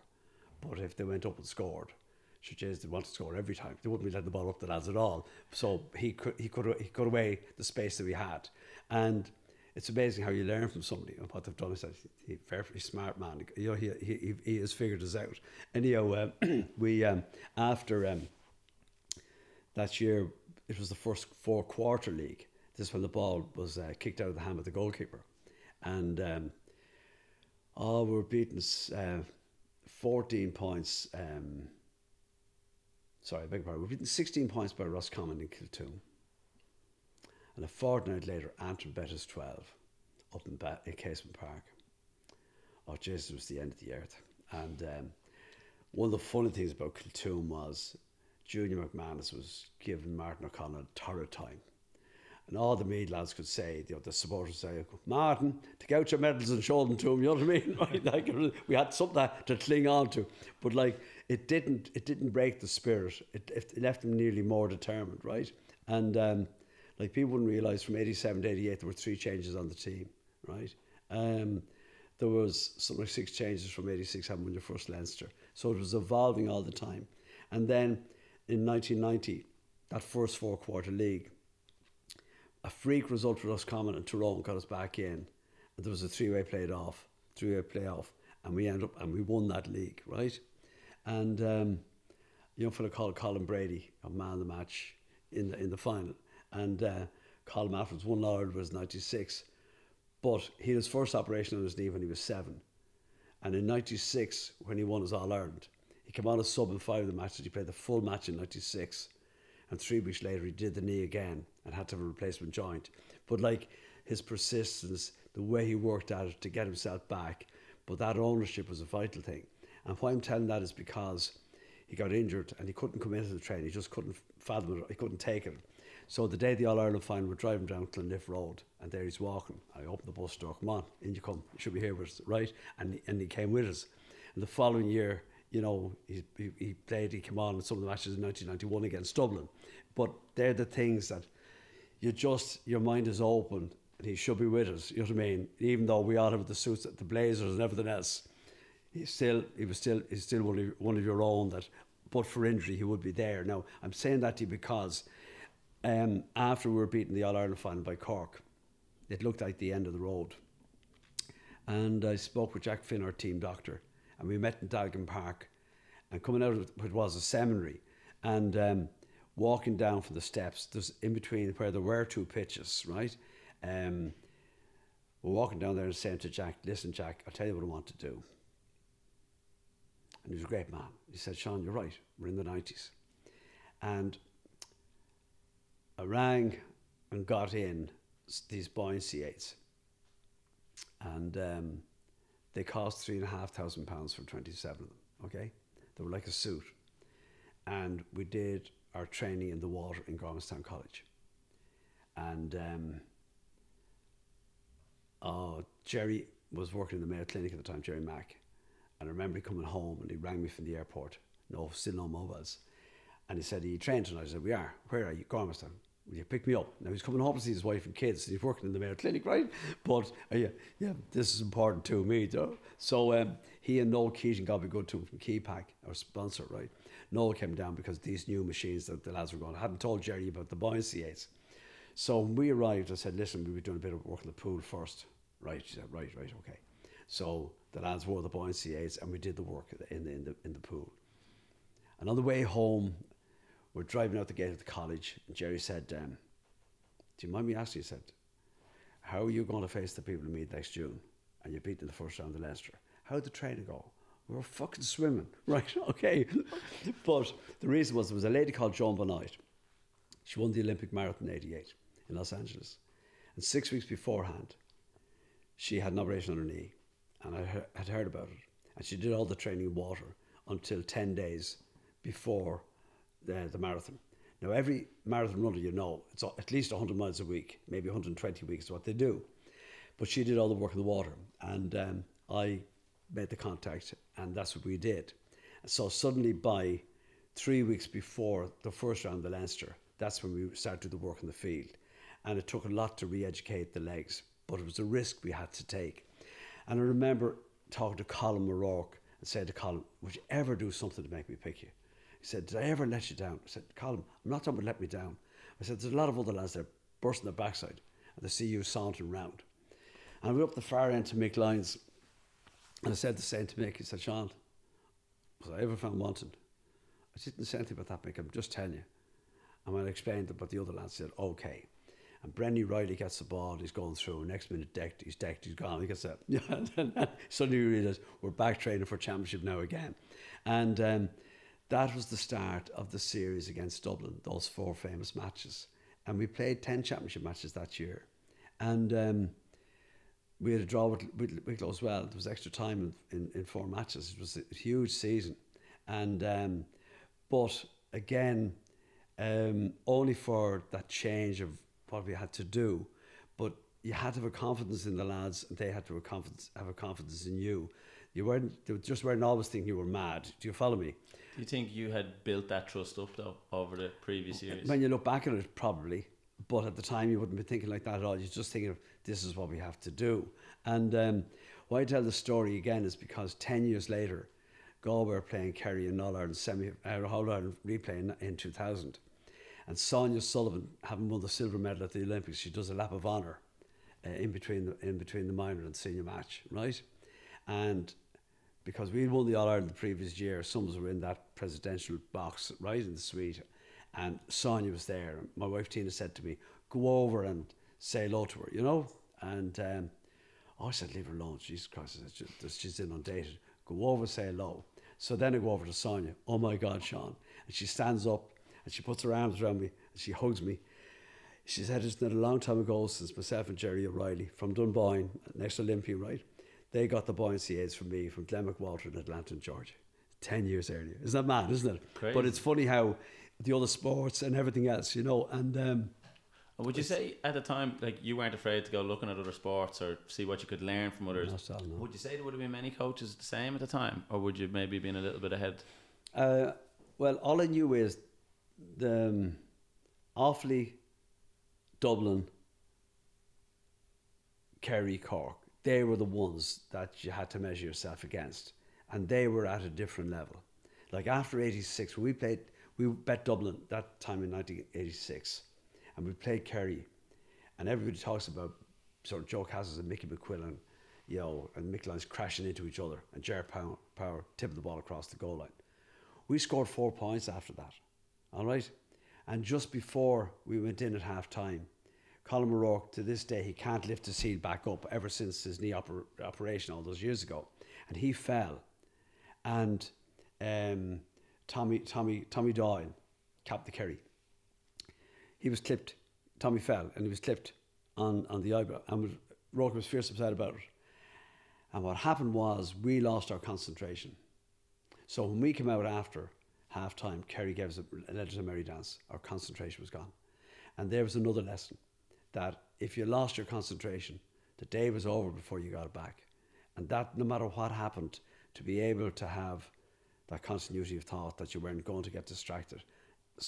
But if they went up and scored, Jays did want to score every time. They wouldn't be letting the ball up the lads at all. So he could he could he cut away the space that we had, and it's amazing how you learn from somebody and what they've done. Is he's a smart man. You know, he, he, he has figured us out. Anyhow, um, <clears throat> we um, after um, that year, it was the first four quarter league, This when the ball was uh, kicked out of the hand of the goalkeeper, and um, oh, we were beaten uh, fourteen points. Um, sorry, I beg pardon. We've beaten sixteen points by Roscommon in Kiltoon, and a fortnight later, Antrim bet us twelve up in, ba- in Casement Park. Oh, Jesus, it was the end of the earth, and. Um, one of the funny things about Kiltoon was Junior McManus was giving Martin O'Connell a torrid time. And all the Meath lads could say, you know, the supporters say, Martin, take out your medals and show them to him, you know what I mean? <laughs> Right? Like, we had something to cling on to. But like, it didn't, it didn't break the spirit. It, it left them nearly more determined, right? And um, like, people wouldn't realise from 87 to 88, there were three changes on the team, right? Um, there was something like six changes from 86 having won your first Leinster. So it was evolving all the time. And then in 1990, that first four quarter league, a freak result for Roscommon and Tyrone got us back in. And there was a three way played off, three way playoff, and we ended up and we won that league, right? And um, a young fellow called Colm Brady, a man of the match in the in the final. And uh, Colm afterwards won Lord was ninety six. But he had his first operation on his knee when he was seven. And in 96, when he won his All Ireland, he came on as sub in five of the matches. He played the full match in 96. And three weeks later, he did the knee again and had to have a replacement joint. But like his persistence, the way he worked at it to get himself back, but that ownership was a vital thing. And why I'm telling that is because he got injured and he couldn't come into the train. He just couldn't fathom it. He couldn't take it. So the day the All Ireland final, we're driving down Clonliffe Road, and there he's walking. I opened the bus door. Come on, in you come. You should be here with us, right? And and he came with us. And the following year, you know, he, he, he played. He came on in some of the matches in 1991 against Dublin. But they're the things that you just your mind is open, and he should be with us. You know what I mean? Even though we all have the suits, the blazers, and everything else, he still he was still he's still one of one of your own. That, but for injury, he would be there. Now I'm saying that to you because um, after we were beaten the All Ireland final by Cork, it looked like the end of the road. And I spoke with Jack Finn, our team doctor, and we met in Dalgan Park. And coming out of what was a seminary, and um, walking down from the steps, there's in between where there were two pitches, right? Um, we're walking down there and saying to Jack, "Listen, Jack, I'll tell you what I want to do." And he was a great man. He said, "Sean, you're right. We're in the '90s," and I rang and got in these buoyancy aids, and um, they cost three and a half thousand pounds for twenty-seven of them. Okay, they were like a suit, and we did our training in the water in Gormanstown College, and um, oh, Gerry was working in the Mayo Clinic at the time, Gerry Mack, and I remember coming home and he rang me from the airport. No, still no mobiles. And he said, Are you trained tonight? I said, We are. Where are you? Gormanstown will you pick me up? Now he's coming home to see his wife and kids. He's working in the Mayo Clinic, right? But uh, yeah, yeah, this is important to me, though. So um, he and Noel Keating got me good to him from Kepak, our sponsor, right? Noel came down because these new machines that the lads were going. I hadn't told Gerry about the buoyancy aids. So when we arrived, I said, listen, we were doing a bit of work in the pool first. Right, she said, right, right, okay. So the lads wore the buoyancy aids and we did the work in the, in the, in the pool. And on the way home, we're driving out the gate of the college, and Gerry said, um, Do you mind me asking? He said, How are you going to face the people who meet next June? And you're beating the first round of Leinster. How'd the training go? We were fucking swimming, <laughs> right? Okay. but the reason was there was a lady called Joan Benoit. She won the Olympic marathon in 88 in Los Angeles. And six weeks beforehand, she had an operation on her knee. And I had heard about it. And she did all the training in water until 10 days before the, the marathon. Now, every marathon runner you know, it's at least 100 miles a week, maybe 120 weeks is what they do. But she did all the work in the water, and um, I made the contact, and that's what we did. So suddenly, by three weeks before the first round of the Leinster, that's when we started the work in the field. And it took a lot to re educate the legs, but it was a risk we had to take. And I remember talking to Colm O'Rourke and said to Colm, Would you ever do something to make me pick you? He said, Did I ever let you down? I said, Colm, I'm not about let me down. I said, There's a lot of other lads there bursting their backside and they see you sauntering round. And we went up the far end to Mick Lyons and I said the same to Mick. He said, Sean, was I ever found wanting? I didn't say anything about that, Mick. I'm just telling you. And when I explained about the other lads, said, okay. And Brenny Riley gets the ball, he's going through. Next minute, decked, he's decked, he's gone. He gets that. <laughs> Suddenly you realise we're back training for championship now again. And um, that was the start of the series against Dublin, those four famous matches. And we played 10 championship matches that year. And um, we had a draw with, Wicklow as well. There was extra time in, in, in, four matches. It was a huge season. And, um, but again, um, only for that change of what we had to do. But you had to have a confidence in the lads, and they had to have a confidence, have a confidence in you. You weren't, they just weren't always thinking you were mad. Do you follow me? You think you had built that trust up though over the previous years? When you look back at it, probably. But at the time, you wouldn't be thinking like that at all. You're just thinking of this is what we have to do. And um, why I tell the story again is because 10 years later, Galway were playing Kerry in All Ireland semi, uh, All Ireland replay in, in 2000. And Sonia O'Sullivan, having won the silver medal at the Olympics, she does a lap of honour uh, in between the in between the minor and senior match, right? And because we won the All Ireland the previous year, some of us were in that presidential box, right in the suite, and Sonia was there. My wife Tina said to me, "Go over and say hello to her," you know. And um, I said, "Leave her alone." Jesus Christ, she's inundated. Go over, say hello. So then I go over to Sonia. Oh my God, Sean! And she stands up and she puts her arms around me and she hugs me. She said it's been a long time ago since myself and Jerry O'Reilly from Dunboyne, next Olympia, right? They got the buoyancy aids from me from Glenmuck Walter in Atlanta, Georgia. 10 years earlier. Isn't that mad, isn't it? Crazy. But it's funny how the other sports and everything else, you know, and. Um, would you say at the time, like you weren't afraid to go looking at other sports or see what you could learn from others? All, no. Would you say there would have been many coaches the same at the time, or would you maybe been a little bit ahead? Uh, well, all I knew is the um, Offaly, Dublin, Kerry, Cork, they were the ones that you had to measure yourself against. And they were at a different level. Like after 86, we played, we bet Dublin that time in 1986, and we played Kerry. And everybody talks about sort of Joe Cassells and Mickey McQuillan, you know, and Mick crashing into each other, and Jared Power, Power tipping the ball across the goal line. We scored four points after that. All right. And just before we went in at half time, Colm O'Rourke, to this day, he can't lift his heel back up ever since his knee oper- operation all those years ago. And he fell. And um, Tommy, Tommy, Tommy Doyle, Cap the Kerry, he was clipped. Tommy fell and he was clipped on, on the eyebrow. And Rourke was fierce upset about it. And what happened was we lost our concentration. So when we came out after, half time, Kerry gave us a, a legendary dance. Our concentration was gone. And there was another lesson that if you lost your concentration, the day was over before you got it back. And that, no matter what happened, to be able to have that continuity of thought that you weren't going to get distracted,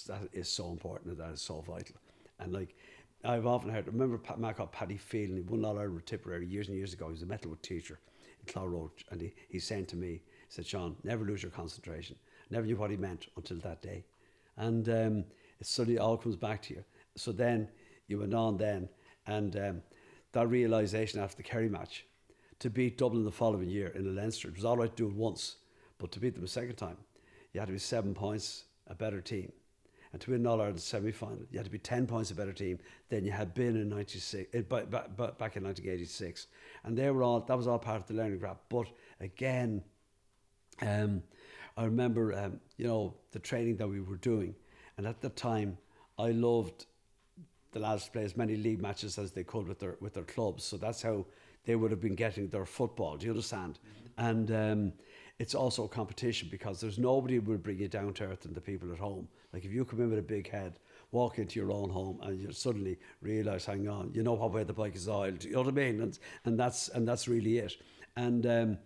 that is so important and that is so vital. And like, I've often heard, remember Pat, man called Paddy Phelan, he won all Ireland Tipperary years and years ago. He was a metalwood teacher in Clonroad, and he, he's saying to me, he said, Sean, never lose your concentration. Never knew what he meant until that day. And um, it suddenly all comes back to you. So then you went on then, and um, that realisation after the Kerry match, to beat Dublin the following year in the Leinster, it was all right to do it once, but to beat them a second time, you had to be seven points a better team. And to win All Ireland semi final, you had to be 10 points a better team than you had been in 96, uh, back, back in 1986. And they were all, that was all part of the learning graph. But again, um, I remember, um, you know, the training that we were doing, and at the time, I loved the lads to play as many league matches as they could with their with their clubs. So that's how they would have been getting their football. Do you understand? And um, it's also a competition because there's nobody who will bring you down to earth than the people at home. Like if you come in with a big head, walk into your own home, and you suddenly realise, hang on, you know what way the bike is oiled. You know what I mean? And and that's and that's really it. And um,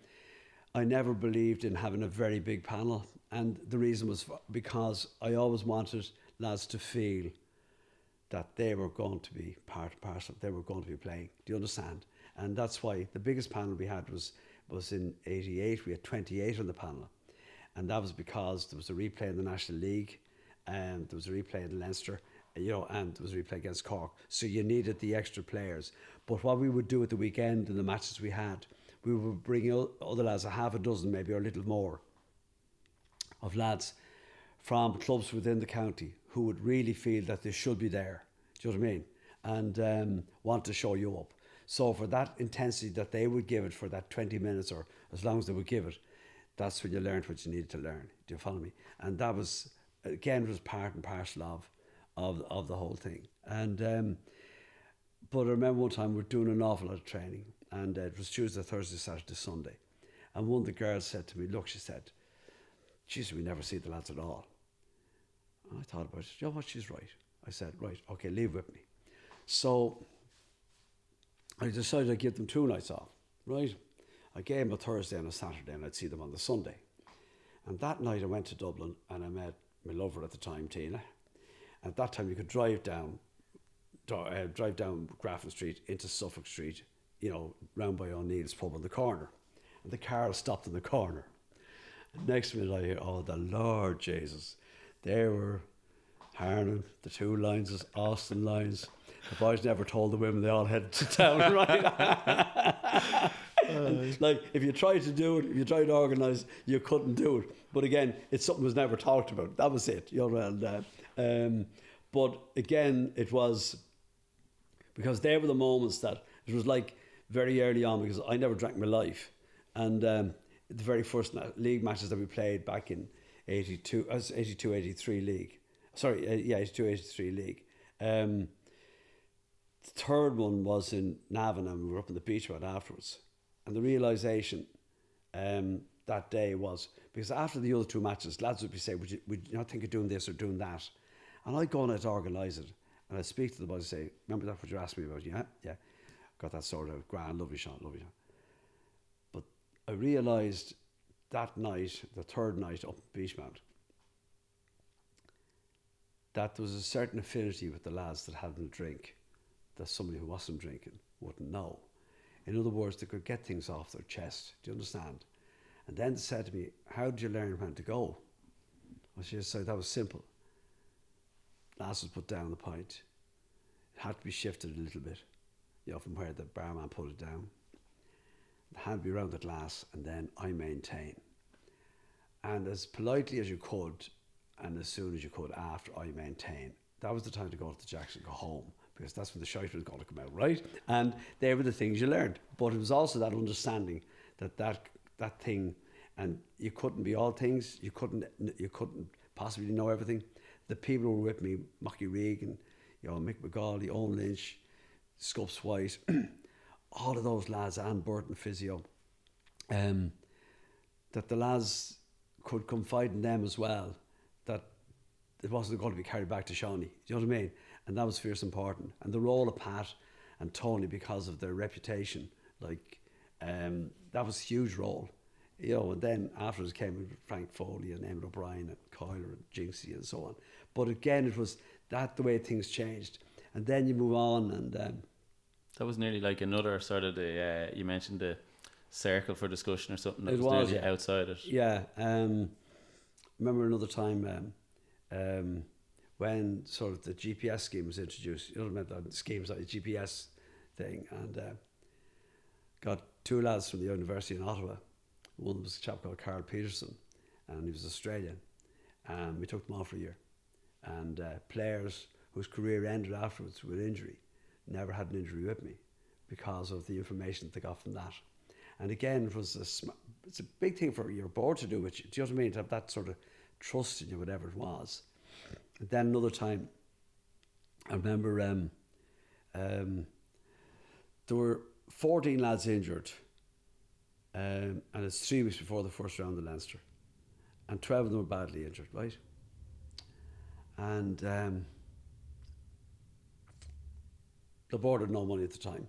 I never believed in having a very big panel, and the reason was because I always wanted lads to feel that they were going to be part and parcel. They were going to be playing. Do you understand? And that's why the biggest panel we had was was in '88. We had 28 on the panel, and that was because there was a replay in the National League, and there was a replay in Leinster, you know, and there was a replay against Cork. So you needed the extra players. But what we would do at the weekend in the matches we had we would bring other lads, a half a dozen maybe or a little more, of lads from clubs within the county who would really feel that they should be there. Do you know what I mean? and um, want to show you up. So for that intensity that they would give it for that 20 minutes or as long as they would give it, that's when you learned what you needed to learn. Do you follow me? And that was, again, was part and parcel of, of, of the whole thing. And, um, but I remember one time we were doing an awful lot of training and uh, it was Tuesday, Thursday, Saturday, Sunday. And one of the girls said to me, look, she said, geez, we never see the lads at all. And I thought about it, you know what, she's right. I said, right, okay, leave with me. So I decided I'd give them two nights off, right? I gave them a Thursday and a Saturday, and I'd see them on the Sunday. And that night I went to Dublin and I met my lover at the time, Tina. At that time, you could drive down, uh, drive down Grafton Street into Suffolk Street, you know, round by O'Neill's pub on the corner. And the car stopped in the corner. Next minute I hear, oh, the Lord Jesus. There were Harnan, the two lines, Austin lines, the boys never told the women they all headed to town, <laughs> right? like if you tried to do it, if you tried to organise, you couldn't do it. But again, it's something was never talked about. That was it, you know. And, uh, um, but again, it was because they were the moments that it was like very early on because I never drank my life, and um, the very first league matches that we played back in 82, uh, 82 83 league. Sorry, uh, yeah, 82 83 league. Um, the third one was in Navan and we were up on the beach road afterwards. And the realisation um, that day was because after the other two matches, lads would be saying, would you, would you not think of doing this or doing that? And I'd go on to organise it. And I'd speak to the boys and say, remember that what you asked me about? Yeah, yeah. Got that sorted out. Grand, lovely shot, lovely shot. But I realised that night, the third night up Beechmount, that there was a certain affinity with the lads that hadn't a drink that somebody who wasn't drinking wouldn't know. In other words, they could get things off their chest. Do you understand? And then said to me, How did you learn when to go? She said, That was simple. Last was put down the pint. It had to be shifted a little bit, you know, from where the barman put it down. It had to be around the glass, and then I maintain. And as politely as you could, and as soon as you could after I maintain, that was the time to go to the Jackson, go home because that's when the shite was going to come out, right? And they were the things you learned. But it was also that understanding that that, that thing, and you couldn't be all things, you couldn't, you couldn't possibly know everything. The people who were with me, Mucky Regan, you know, Mick McGauley, Owen Lynch, Scups White, <clears throat> all of those lads, and Burton Physio, um, that the lads could confide in them as well, that it wasn't going to be carried back to Shawnee. Do you know what I mean? And that was fierce important. And the role of Pat and Tony, because of their reputation, like um, that was a huge role. You know, and then afterwards came Frank Foley and Emmet O'Brien and Coyler and Jinxie and so on. But again, it was that the way things changed. And then you move on and. Um, that was nearly like another sort of the, uh, you mentioned the circle for discussion or something that it was, was yeah. outside it. Yeah. Um, remember another time um, um, when sort of the GPS scheme was introduced. You know, remember the schemes like the GPS thing, and uh, got two lads from the University in Ottawa. One was a chap called Carl Peterson, and he was Australian. And we took them off for a year. And uh, players whose career ended afterwards with injury never had an injury with me because of the information that they got from that. And again, it was a sm- it's a big thing for your board to do, which do you know what I mean? To have that sort of trust in you, whatever it was then another time, I remember um, um, there were 14 lads injured, um, and it's three weeks before the first round of Leinster, and 12 of them were badly injured, right? And um, the board had no money at the time,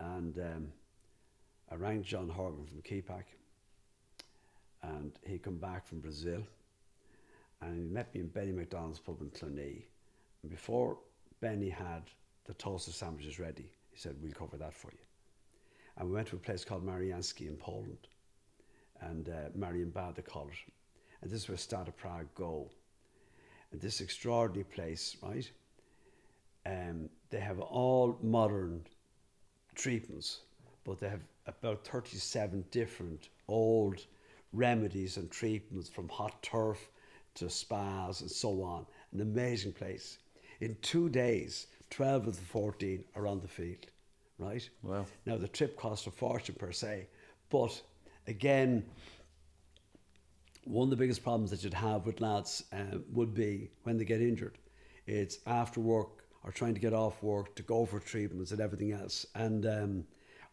and um, I rang John Horgan from Kepak, and he come back from Brazil and he met me in Benny McDonald's pub in Cluny. And before Benny had the toasted sandwiches ready, he said, We'll cover that for you. And we went to a place called Mariansky in Poland. And uh, Marienbad, they call it. And this is where Stade Prague go. And this extraordinary place, right? Um, they have all modern treatments, but they have about 37 different old remedies and treatments from hot turf to spas and so on. An amazing place. In two days, 12 of the 14 are on the field, right? Wow. Now, the trip cost a fortune per se, but again, one of the biggest problems that you'd have with lads um, would be when they get injured. It's after work or trying to get off work to go for treatments and everything else. And um,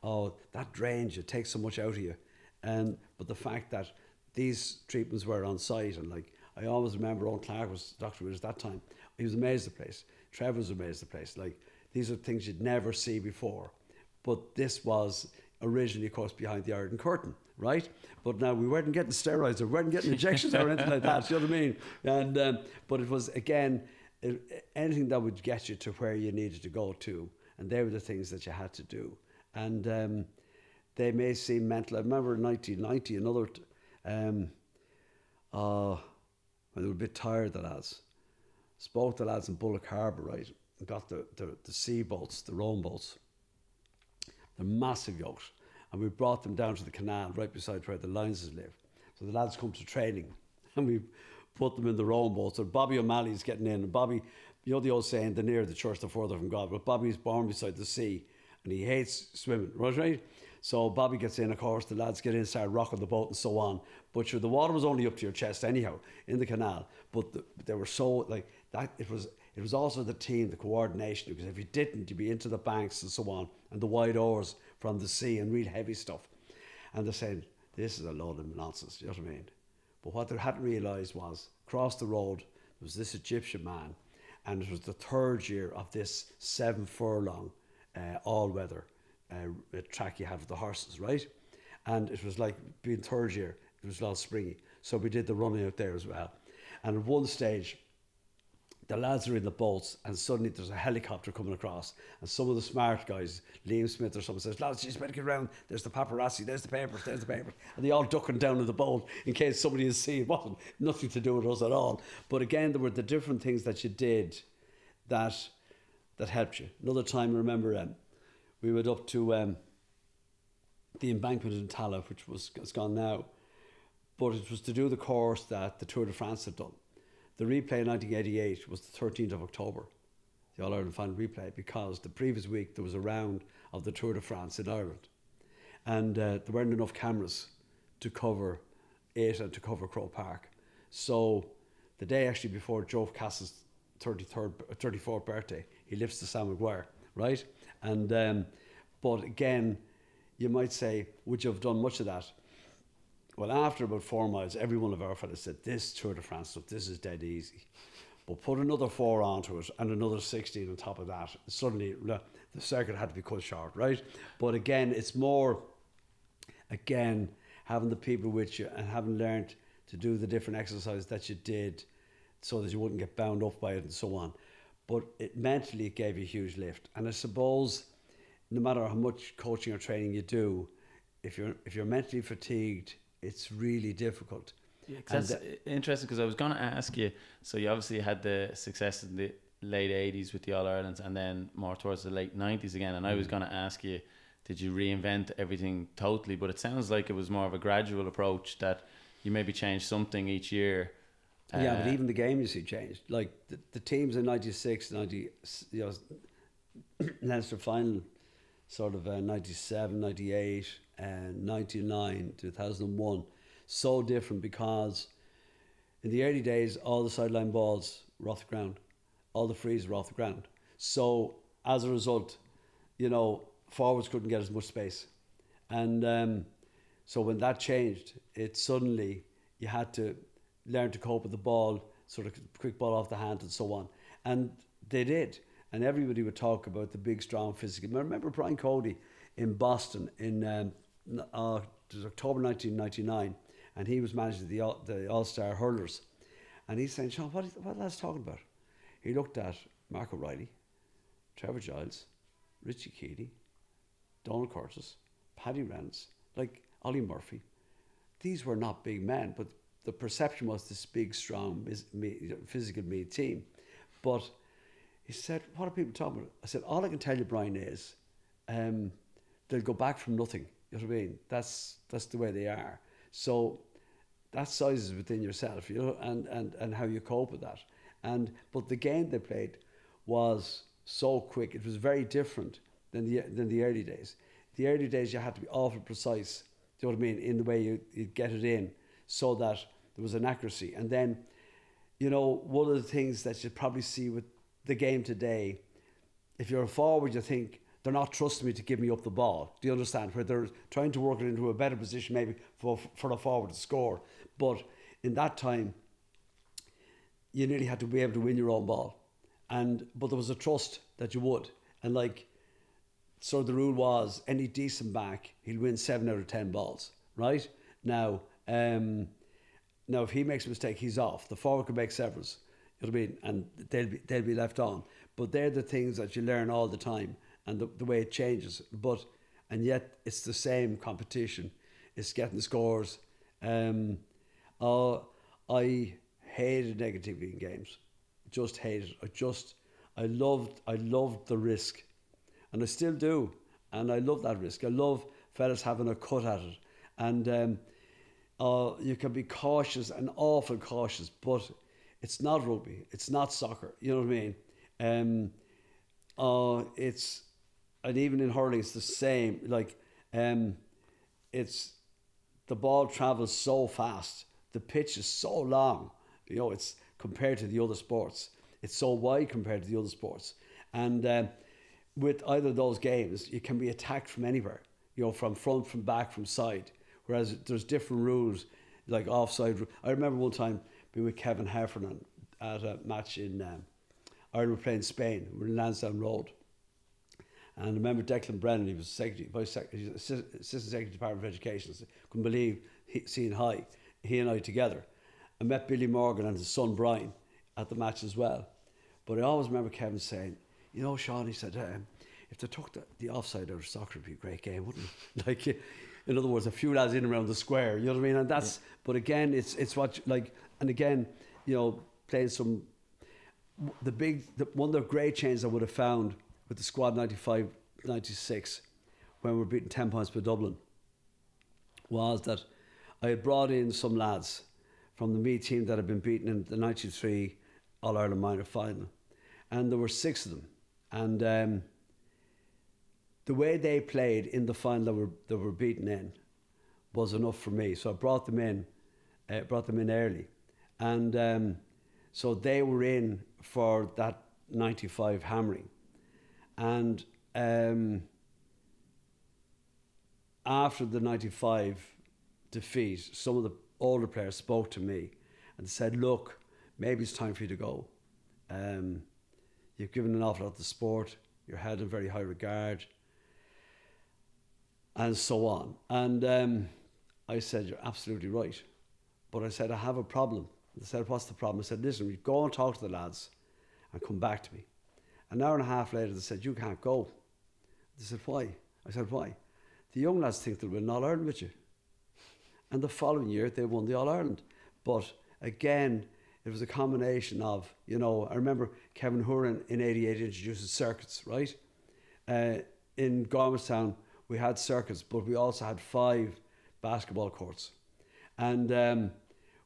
oh, that drains you, takes so much out of you. And but the fact that these treatments were on site and like I always remember old Clark was doctor was that time. He was amazed at the place. Trevor was amazed at the place. Like these are things you'd never see before. But this was originally, of course, behind the Iron Curtain, right? But now we weren't getting steroids or we weren't getting injections or anything like that. You know what I mean? And um, but it was again it, anything that would get you to where you needed to go to, and they were the things that you had to do. And um, they may seem mental. I remember in 1990, another. Um, uh, when they were a bit tired, the lads spoke to the lads in Bullock Harbour, right? Got the, the, the sea boats, the rowing boats. They're massive yachts. And we brought them down to the canal right beside where the Lyonses live. So the lads come to training <laughs> and we put them in the rowing boats. So Bobby O'Malley's getting in. And Bobby, you know the old saying, the nearer the church, the further from God. But Bobby's born beside the sea and he hates swimming, right? So Bobby gets in, of course, the lads get in, start rocking the boat and so on. But sure, the water was only up to your chest anyhow in the canal. But the, they were so, like, that it was it was also the team, the coordination, because if you didn't, you'd be into the banks and so on, and the wide oars from the sea and real heavy stuff. And they're saying, this is a load of nonsense, you know what I mean? But what they hadn't realised was, across the road, there was this Egyptian man, and it was the third year of this seven furlong uh, all weather uh, track you had with the horses, right? And it was like being third year, it was a lot springy. So we did the running out there as well. And at one stage, the lads are in the boats, and suddenly there's a helicopter coming across, and some of the smart guys, Liam Smith or someone says, "Lads, just better get around. There's the paparazzi. There's the papers. There's the papers." And they all ducking down in the boat in case somebody is seeing. Wasn't nothing to do with us at all. But again, there were the different things that you did that that helped you. Another time, I remember um, we went up to um, the embankment in Tallaght, which was it's gone now, but it was to do the course that the Tour de France had done. The replay in 1988 was the 13th of October, the All Ireland final replay, because the previous week there was a round of the Tour de France in Ireland. And uh, there weren't enough cameras to cover it and to cover Croke Park. So the day actually before Joe Cass's 33rd, 34th birthday, he lifts the Sam Maguire, right? And um, but again, you might say, would you have done much of that? Well, after about four miles, every one of our fellas said, This Tour de France stuff, this is dead easy. But put another four onto it and another 16 on top of that. Suddenly, the circuit had to be cut short, right? But again, it's more, again, having the people with you and having learned to do the different exercises that you did so that you wouldn't get bound up by it and so on. But it mentally it gave you a huge lift. And I suppose no matter how much coaching or training you do, if you're if you're mentally fatigued it's really difficult. Yeah, that's th- interesting because I was going to ask you. So you obviously had the success in the late '80s with the All Irelands, and then more towards the late '90s again. And I was mm. going to ask you, did you reinvent everything totally? But it sounds like it was more of a gradual approach that you maybe changed something each year. Yeah, uh, but even the game you see changed. Like the, the teams in '96, '90, you know, <clears throat> Leinster final, sort of uh, '97, '98 and 99, 2001, so different because in the early days, all the sideline balls were off the ground, all the frees were off the ground. So as a result, you know, forwards couldn't get as much space. And um, so when that changed, it suddenly, you had to learn to cope with the ball, sort of quick ball off the hand and so on. And they did. And everybody would talk about the big, strong physical. I remember Brian Cody in Boston in um, uh, October 1999, and he was managing the the All Star hurlers, and he's saying, Sean, what, what are lads talking about? He looked at Mark O'Reilly, Trevor Giles, Richie Kealy, Donal Curtis, Paddy Reynolds, like Ollie Murphy. These were not big men, but the perception was this big, strong, physical Meath team. But he said, What are people talking about? I said, All I can tell you, Brian, is um, they'll go back from nothing you know what I mean? That's that's the way they are. So that size is within yourself, you know, and, and, and how you cope with that. And but the game they played was so quick. It was very different than the than the early days. The early days you had to be awful precise. Do you know what I mean? In the way you, you get it in, so that there was an accuracy. And then, you know, one of the things that you probably see with the game today, if you're a forward, you think they're not trusting me to give me up the ball. Do you understand? Where they're trying to work it into a better position, maybe for for the forward to score. But in that time, you nearly had to be able to win your own ball, and but there was a trust that you would, and like, so the rule was any decent back, he'll win seven out of ten balls, right? Now, um, now if he makes a mistake, he's off. The forward can make severs, you know what I mean, and they'll be they'll be left on. But they're the things that you learn all the time, and the, the way it changes. But and yet it's the same competition. It's getting the scores. Um, uh, I hated negativity in games. Just hated. I just I loved I loved the risk, and I still do, and I love that risk. I love fellas having a cut at it, and um, uh, you can be cautious and awful cautious, but it's not rugby. It's not soccer. You know what I mean? Um, uh, it's and even in hurling, it's the same. Like, um, it's the ball travels so fast. The pitch is so long. You know, it's compared to the other sports. It's so wide compared to the other sports. And um, with either of those games, you can be attacked from anywhere. You know, from front, from back, from side. Whereas there's different rules, like offside. I remember one time being with Kevin Heffernan at a match in um, Ireland. We're playing Spain. We're in Lansdowne Road. And I remember Declan Brennan, he was secretary, vice secretary, assistant secretary Department of Education. I couldn't believe he, seeing high, he and I together. I met Billy Morgan and his son Brian at the match as well. But I always remember Kevin saying, you know, Sean, he said, um, if they took the, the offside out of soccer, it'd be a great game, wouldn't it? <laughs> like, in other words, a few lads in around the square, you know what I mean? And that's, yeah. but again, it's, it's what, like, and again, you know, playing some, the big, the, one of the great changes I would have found with the squad 95 96 when we were beating 10 points per Dublin was that I had brought in some lads from the Meath team that had been beaten in the 93 All Ireland minor final. And there were six of them. And um, the way they played in the final that were, that were beaten in was enough for me. So I brought them in, uh, brought them in early. And um, so they were in for that 95 hammering. And um, after the 95 defeat, some of the older players spoke to me and said, Look, maybe it's time for you to go. Um, you've given an awful lot to sport, you're held in very high regard, and so on. And um, I said, You're absolutely right. But I said, I have a problem. They said, What's the problem? I said, Listen, go and talk to the lads and come back to me. An hour and a half later, they said, You can't go. They said, Why? I said, Why? The young lads think they'll win All Ireland with you. And the following year, they won the All Ireland. But again, it was a combination of, you know, I remember Kevin Hooran in 88 introduced circuits, right? Uh, in Gormanstown, we had circuits, but we also had five basketball courts. And um,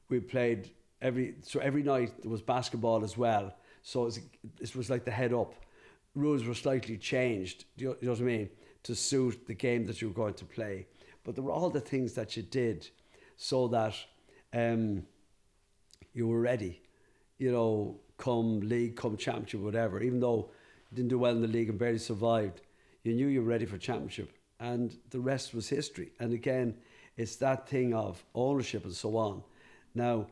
we played every, so every night there was basketball as well. So it was, was like the head up. Rules were slightly changed, you, you know what I mean, to suit the game that you were going to play. But there were all the things that you did so that um, you were ready, you know, come league, come championship, whatever. Even though you didn't do well in the league and barely survived, you knew you were ready for championship. And the rest was history. And again, it's that thing of ownership and so on. Now,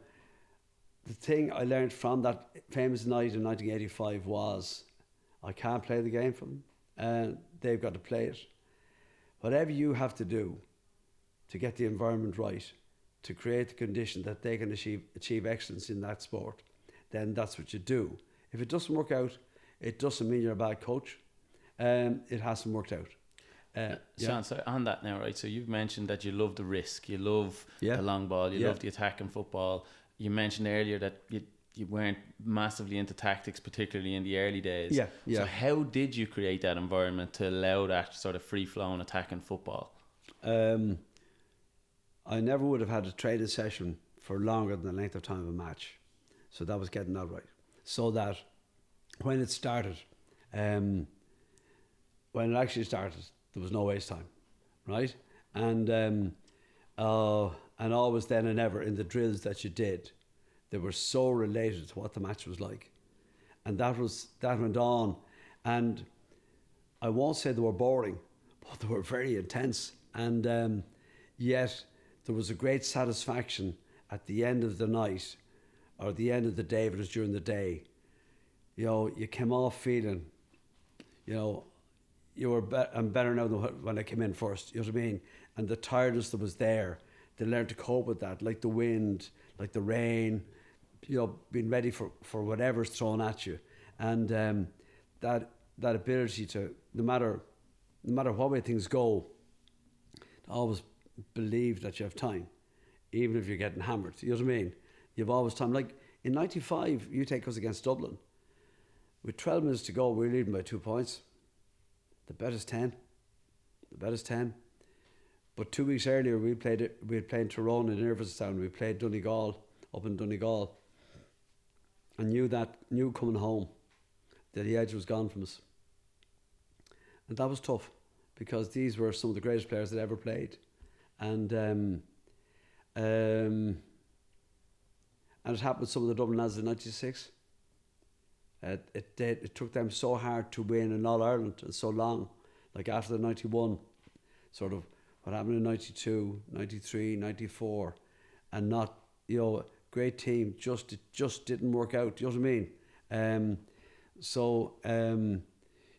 the thing I learned from that famous night in 1985 was I can't play the game for them, and they've got to play it. Whatever you have to do to get the environment right, to create the condition that they can achieve, achieve excellence in that sport, then that's what you do. If it doesn't work out, it doesn't mean you're a bad coach. Um, it hasn't worked out. Uh, yeah. Sean, so on that now, right? So you've mentioned that you love the risk, you love yeah. the long ball, you yeah. love the attack in football you mentioned earlier that you you weren't massively into tactics, particularly in the early days. Yeah, yeah. So how did you create that environment to allow that sort of free flowing attacking football? Um, I never would have had a training session for longer than the length of time of a match, so that was getting that right. So that when it started, um, when it actually started, there was no waste time, right? And um, uh, and always then and ever in the drills that you did, they were so related to what the match was like, and that was that went on, and I won't say they were boring, <laughs> but they were very intense, and um, yet there was a great satisfaction at the end of the night, or the end of the day, if it was during the day. You know, you came off feeling, you know, you were be- I'm better now than when I came in first. You know what I mean? And the tiredness that was there, they learned to cope with that, like the wind, like the rain, you know, being ready for, for whatever's thrown at you, and um, that that ability to no matter no matter what way things go, always believe that you have time, even if you're getting hammered. You know what I mean? You've always time. Like in '95, you take us against Dublin. With 12 minutes to go, we we're leading by two points. The is 10. The is 10. But two weeks earlier, we played. We had played Tyrone in Irvinestown. We played Donegal up in Donegal. And knew that knew coming home that the edge was gone from us. And that was tough because these were some of the greatest players that ever played, and um, um, and it happened with some of the Dublin lads in '96. It, it did. It took them so hard to win in All Ireland and so long. Like after the 91, sort of what happened in 92, 93, 94, and not, you know, great team, just it just didn't work out. You know what I mean? Um, so, um,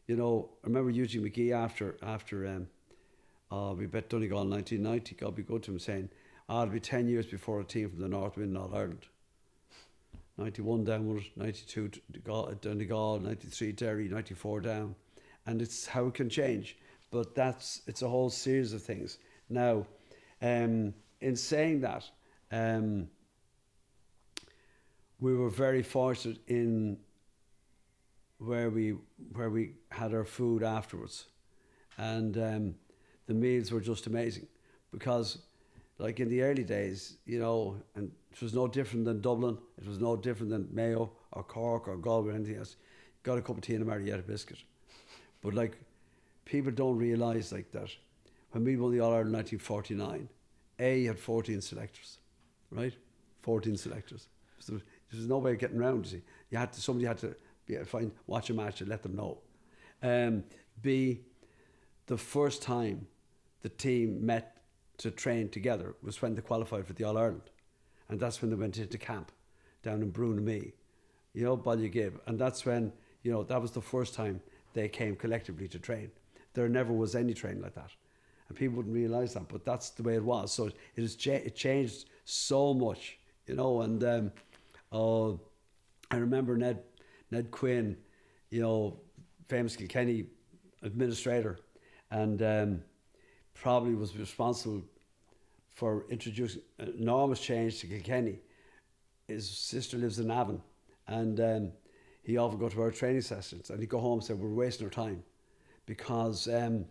you know, I remember Eugene McGee after, after um, uh, we bet Donegal in 1990, God be good to him, saying, oh, it'll be 10 years before a team from the North win All Ireland. 91 downward, 92 Donegal, 93 Derry, 94 down. And it's how it can change. But that's, it's a whole series of things. Now, um, in saying that, um, we were very fortunate in where we where we had our food afterwards, and um, the meals were just amazing, because like in the early days, you know, and it was no different than Dublin. It was no different than Mayo or Cork or Galway or anything else. Got a cup of tea and a Marietta biscuit, but like people don't realise like that when we won the All Ireland 1949, A had 14 selectors, right? 14 selectors. So no way of getting around. You you had to somebody had to be find watch a match and let them know. Um, B, the first time the team met to train together was when they qualified for the All Ireland, and that's when they went into camp down in Brunamee, you know, Ballygib, and that's when you know that was the first time they came collectively to train. There never was any training like that, and people wouldn't realise that, but that's the way it was. So it has cha- it changed so much, you know, and um, uh, I remember Ned Ned Quinn, you know, famous Kilkenny administrator, and um, probably was responsible for introducing enormous change to Kilkenny. His sister lives in Navan, and um, he often go to our training sessions, and he'd go home and say, "We're wasting our time," because um,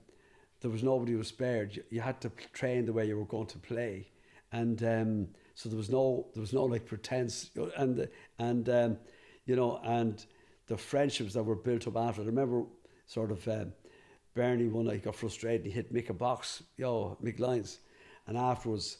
there was nobody who was spared. You, you, had to train the way you were going to play, and um, so there was no there was no like pretense, and and um, you know, and the friendships that were built up after. I remember sort of Bernie one night got frustrated. He hit Mick a box, yo, Mick Lyons, and afterwards.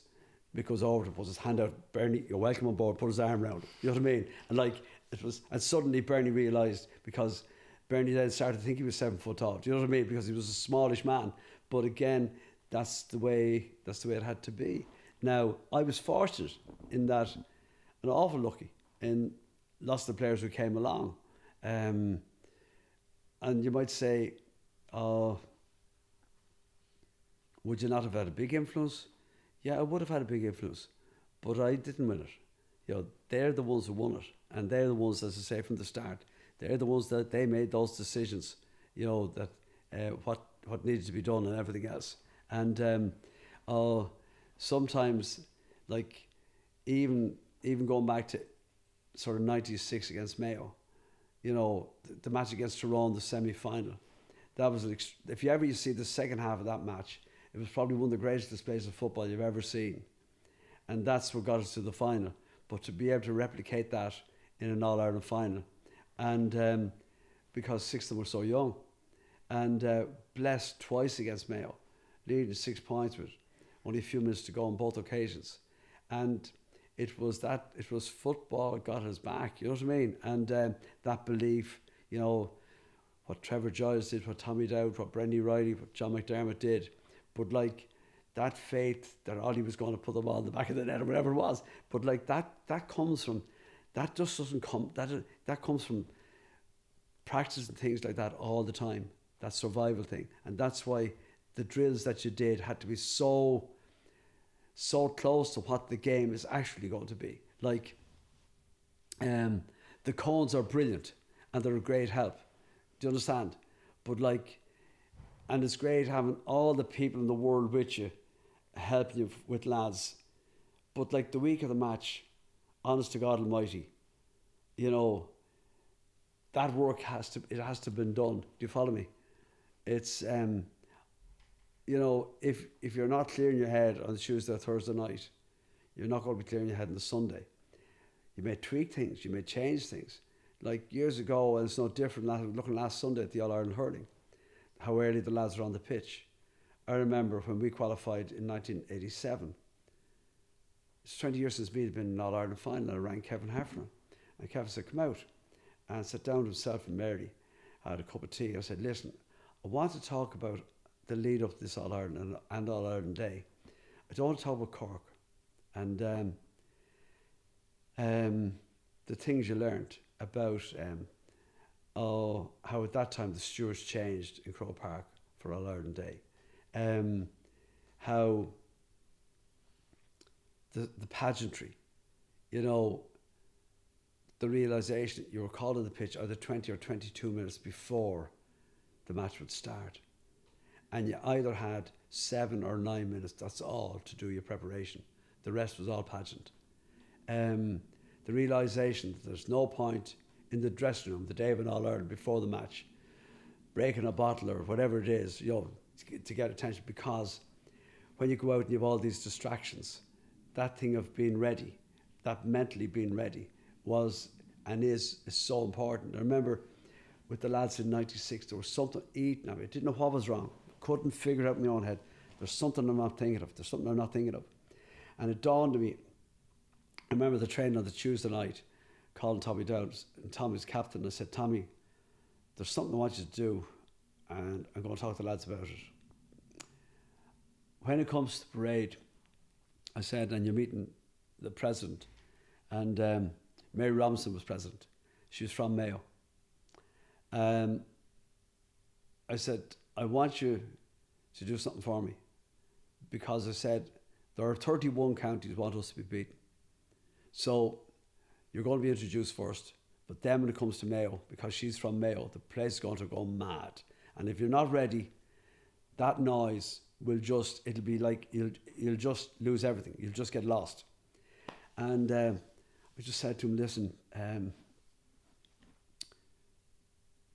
Mick was over to put his hand out. Bernie, you're welcome on board. Put his arm around. You know what I mean? And like it was, and suddenly Bernie realised because Bernie then started to think he was seven foot tall. Do you know what I mean? Because he was a smallish man. But again, that's the way. That's the way it had to be. Now I was fortunate in that, and awful lucky in lots of the players who came along. Um, and you might say, oh, would you not have had a big influence? Yeah, I would have had a big influence, but I didn't win it. You know, they're the ones who won it, and they're the ones, as I say from the start, they're the ones that they made those decisions. You know that uh, what what needed to be done and everything else. And um, uh, sometimes, like even even going back to sort of '96 against Mayo, you know, the, the match against Tyrone, the semi final. That was ext- if you ever you see the second half of that match, it was probably one of the greatest displays of football you've ever seen, and that's what got us to the final. But to be able to replicate that in an All Ireland final, and um, because six of them were so young. And uh, blessed twice against Mayo, leading six points with only a few minutes to go on both occasions. And it was that, it was football got us back, you know what I mean? And um, that belief, you know, what Trevor Giles did, what Tommy Dowd, what Brendan Reilly, what John McDermott did. But like that faith that Ollie was going to put them all in the back of the net or whatever it was. But like that, that comes from, that just doesn't come, that, that comes from practicing things like that all the time, that survival thing. And that's why the drills that you did had to be so, so close to what the game is actually going to be. Like, um, the cones are brilliant and they're a great help. Do you understand? But like, and it's great having all the people in the world with you, helping you with lads. But like the week of the match, honest to God Almighty, you know, that work has to it has to have been done. Do you follow me? It's um, you know, if if you're not clearing your head on Tuesday or Thursday night, you're not going to be clearing your head on the Sunday. You may tweak things, you may change things. Like years ago, and it's no different. Than looking last Sunday at the All Ireland hurling, how early the lads were on the pitch. I remember when we qualified in 1987. It's 20 years since me had been in an All Ireland final. I rang Kevin Heffernan, and Kevin said, "Come out." and sat down with himself and Mary, had a cup of tea. I said, listen, I want to talk about the lead up to this All Ireland and, and All Ireland Day. I don't want to talk about Cork and um, um, the things you learned about um, oh, how at that time the stewards changed in Croke Park for All Ireland Day. Um, how the, the pageantry, you know, the realization you were called on the pitch either 20 or 22 minutes before the match would start. And you either had seven or nine minutes, that's all, to do your preparation. The rest was all pageant. Um, the realization that there's no point in the dressing room the day an All Ireland before the match, breaking a bottle or whatever it is, you know, to get attention because when you go out and you have all these distractions, that thing of being ready, that mentally being ready, was and is, is so important. I remember with the lads in 96, there was something eating at me. I didn't know what was wrong. Couldn't figure it out in my own head. There's something I'm not thinking of. There's something I'm not thinking of. And it dawned on me. I remember the train on the Tuesday night, calling Tommy Dowd, and Tommy's captain. I said, Tommy, there's something I want you to do, and I'm going to talk to the lads about it. When it comes to parade, I said, and you're meeting the president, and um, Mary Robinson was present. She was from Mayo. Um, I said, I want you to do something for me because I said, there are 31 counties want us to be beaten. So you're going to be introduced first, but then when it comes to Mayo, because she's from Mayo, the place is going to go mad. And if you're not ready, that noise will just, it'll be like, you'll, you'll just lose everything. You'll just get lost. And uh, I just said to him, listen, um,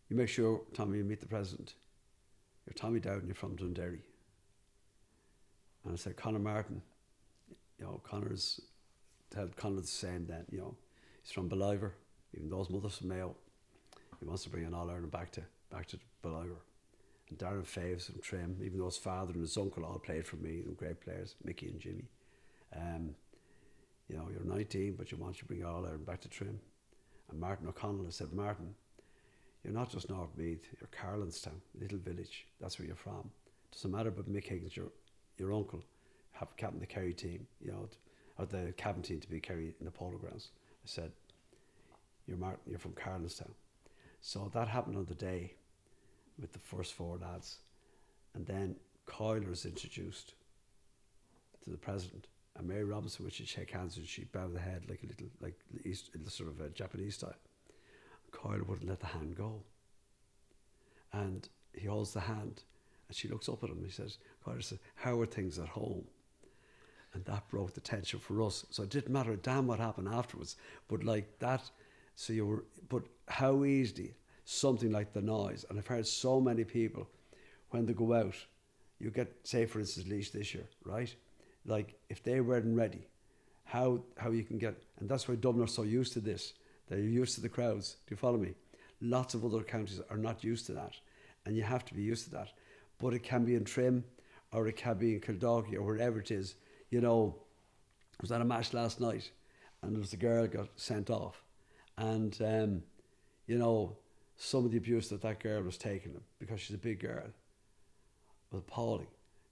you make sure, Tommy, you meet the president. You're Tommy Dowden, you're from Dunderry. And I said, Conor Martin, you know, Conor's, tell Conor the same then, you know, he's from Ballivor, even though his mother's from Mayo. He wants to bring an All Ireland back to back to Ballivor. And Darren Fay's from Trim, even though his father and his uncle all played for me, and great players, Mickey and Jimmy. Um, you know, you're 19, but you want to bring All Ireland back to Trim. And Martin O'Connell has said, Martin, you're not just North Meath, you're Carlanstown, little village. That's where you're from. Doesn't matter about Mick Higgins, your, your uncle, have captain the Kerry team, you know, or the Cavan team to be Kerry in the polo grounds. I said, you're Martin, you're from Carlanstown. So that happened on the day with the first four lads. And then Coyler's introduced to the president and Mary Robinson would shake hands and she'd bow the head like a little, like East, sort of a Japanese style. Coyle wouldn't let the hand go. And he holds the hand and she looks up at him. He says, Coyle says, How are things at home? And that broke the tension for us. So it didn't matter damn what happened afterwards. But like that, so you were, but how easily something like the noise, and I've heard so many people when they go out, you get, say for instance, Laois this year, right? like if they weren't ready, how how you can get and that's why Dublin are so used to this. They're used to the crowds. Do you follow me? Lots of other counties are not used to that, and you have to be used to that. But it can be in Trim, or it can be in Kildalkey, or wherever it is. You know, I was at a match last night, and there was a girl got sent off, and um, you know, some of the abuse that that girl was taking him because she's a big girl was appalling.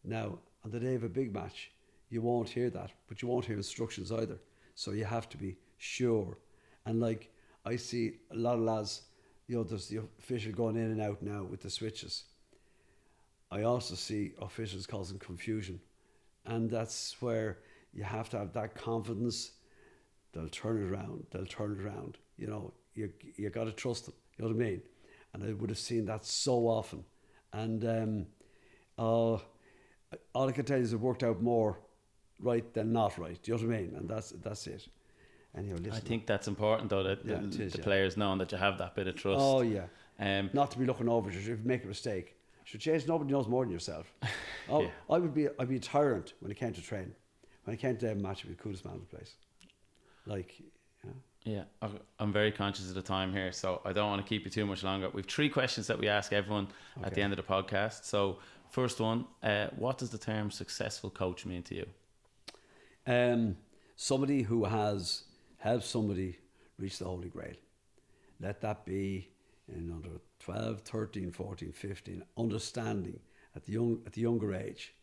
Now, on the day of a big match, you won't hear that, but you won't hear instructions either. So you have to be sure. And like I see a lot of lads, you know, there's the official going in and out now with the switches. I also see officials causing confusion. And that's where you have to have that confidence. They'll turn it around. They'll turn it around. You know, you you got to trust them. You know what I mean? And I would have seen that so often. And um, uh, all I can tell you is it worked out more right than not right. Do you know what I mean? And that's that's it. Anyhow, listen. I think that's important though that Yeah, the, is, the yeah. players knowing that you have that bit of trust. Oh yeah. Um, Not to be looking over you. If you make a mistake, should change. Nobody knows more than yourself. <laughs> Oh, Yeah. I would be. I'd be a tyrant when it came to train. When it came to a match, I'd be the coolest man in the place. Like, you know. Yeah, I'm very conscious of the time here, so I don't want to keep you too much longer. We've three questions that we ask everyone at the end of the podcast. So, first one, uh, what does the term successful coach mean to you? Um, somebody who has helped somebody reach the Holy Grail. Let that be in under 12, 13, 14, 15, understanding at the young at the younger age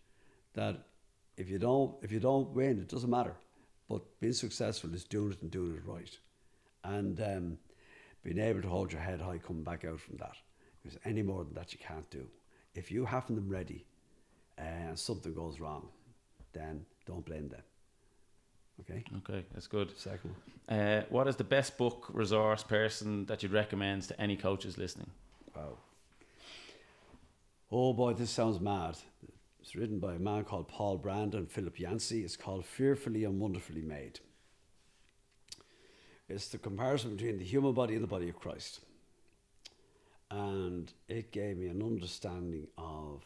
that if you don't if you don't win, it doesn't matter. But being successful is doing it and doing it right. And um, being able to hold your head high coming back out from that. Because any more than that you can't do. If you haven't them ready uh, and something goes wrong, then don't blame them. Okay. Okay, that's good. Second one. Uh, what is the best book, resource, person that you'd recommend to any coaches listening? Wow. Oh boy, this sounds mad. It's written by a man called Paul Brand and Philip Yancey. It's called Fearfully and Wonderfully Made. It's the comparison between the human body and the body of Christ. And it gave me an understanding of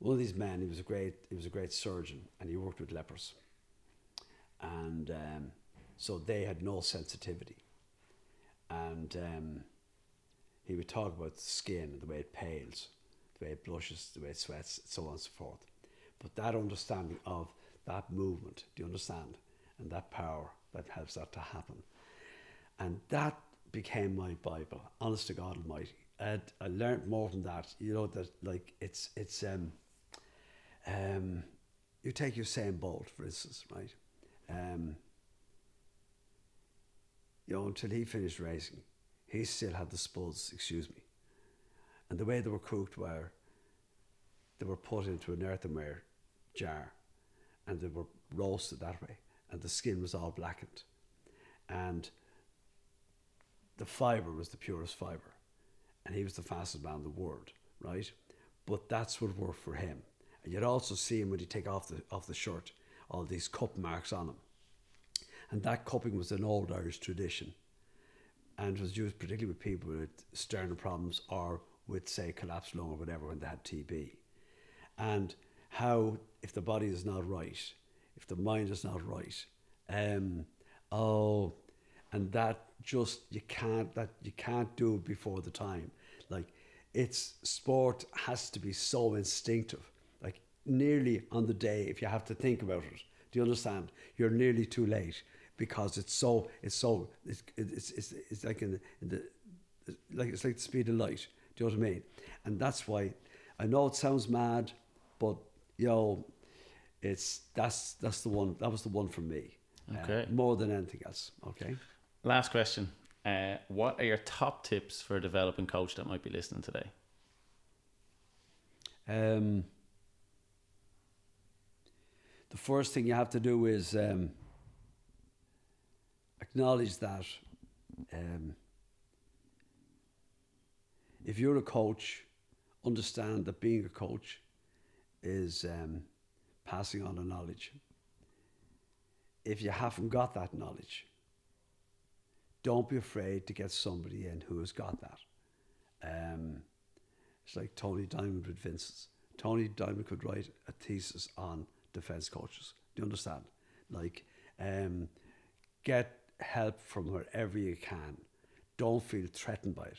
one of these men, he was a great he was a great surgeon and he worked with lepers. And um, so they had no sensitivity. And um, he would talk about the skin and the way it pales, the way it blushes, the way it sweats, so on and so forth. But that understanding of that movement, do you understand? And that power that helps that to happen. And that became my Bible, honest to God Almighty. I learned more from that. You know that like it's it's um um you take Usain Bolt for instance, right? Um you know, until he finished racing, he still had the spuds, excuse me. And the way they were cooked were they were put into an earthenware jar and they were roasted that way and the skin was all blackened. And the fibre was the purest fibre. And he was the fastest man in the world, right? But that's what worked for him. And you'd also see him when he take off the off the shirt, all these cup marks on him. And that cupping was an old Irish tradition. And was used particularly with people with sternum problems or with, say, collapsed lung or whatever when they had TB. And how, if the body is not right, if the mind is not right, um, oh, and that just you can't that you can't do before the time. Like it's sport has to be so instinctive. Nearly on the day, if you have to think about it, do you understand? You're nearly too late because it's so it's so it's it's it's, it's like in the, in the like it's like the speed of light. Do you know what I mean? And that's why I know it sounds mad, but you know, it's that's that's the one that was the one for me. uh, Okay. more than anything else. Okay. Last question. Uh, what are your top tips for a developing coach that might be listening today? Um, the first thing you have to do is um, acknowledge that um, if you're a coach, understand that being a coach is um, passing on a knowledge. If you haven't got that knowledge, don't be afraid to get somebody in who has got that. Um, it's like Tony Diamond with Vincent's. Tony Diamond could write a thesis on defence coaches. Do you understand? Like, um, get help from wherever you can. don't feel threatened by it.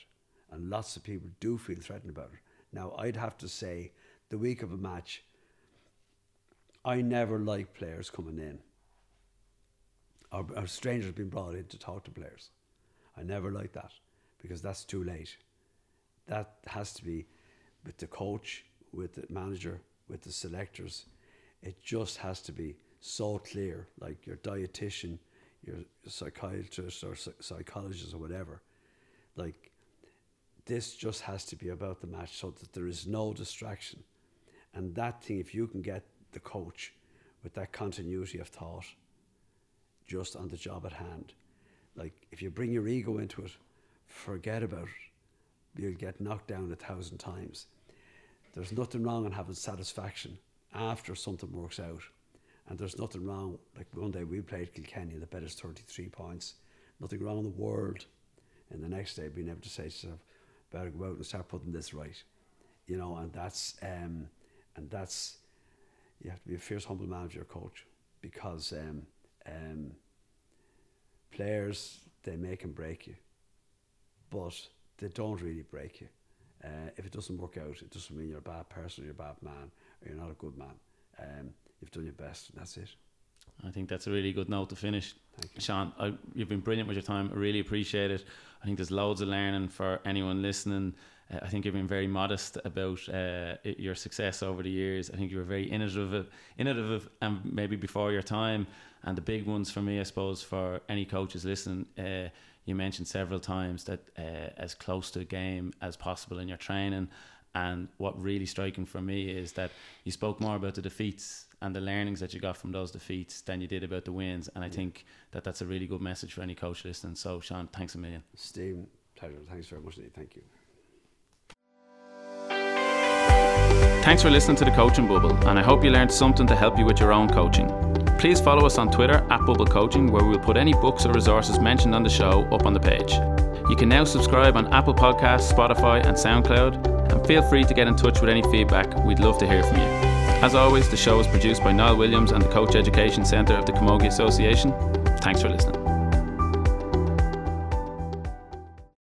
And lots of people do feel threatened about it. Now, I'd have to say, the week of a match, I never like players coming in or, or strangers being brought in to talk to players. I never like that because that's too late. That has to be with the coach, with the manager, with the selectors. It just has to be so clear, like your dietitian, your psychiatrist or psychologist or whatever. Like this just has to be about the match so that there is no distraction. And that thing, if you can get the coach with that continuity of thought, just on the job at hand. Like if you bring your ego into it, forget about it. You'll get knocked down a thousand times. There's nothing wrong in having satisfaction after something works out. And there's nothing wrong, like one day we played Kilkenny the bet is 33 points. Nothing wrong in the world. And the next day being able to say to yourself, better go out and start putting this right. You know, and that's, um, and that's, you have to be a fierce, humble manager, coach, because um, um, players, they make and break you, but they don't really break you. Uh, if it doesn't work out, it doesn't mean you're a bad person, or you're a bad man, you're not a good man. Um, you've done your best, and that's it. I think that's a really good note to finish. Thank you. Sean, I, you've been brilliant with your time. I really appreciate it. I think there's loads of learning for anyone listening. Uh, I think you've been very modest about uh, your success over the years. I think you were very innovative, innovative, and maybe before your time. And the big ones for me, I suppose, for any coaches listening, uh, you mentioned several times that uh, as close to a game as possible in your training. And what really striking for me is that you spoke more about the defeats and the learnings that you got from those defeats than you did about the wins. And I think that that's a really good message for any coach listening. So, Sean, thanks a million. Steve, pleasure. Thanks very much, indeed. Thank you. Thanks for listening to the Coaching Bubble, and I hope you learned something to help you with your own coaching. Please follow us on Twitter at Bubble Coaching, where we will put any books or resources mentioned on the show up on the page. You can now subscribe on Apple Podcasts, Spotify, and SoundCloud, and feel free to get in touch with any feedback. We'd love to hear from you. As always, the show is produced by Niall Williams and the Coach Education Centre of the Camogie Association. Thanks for listening.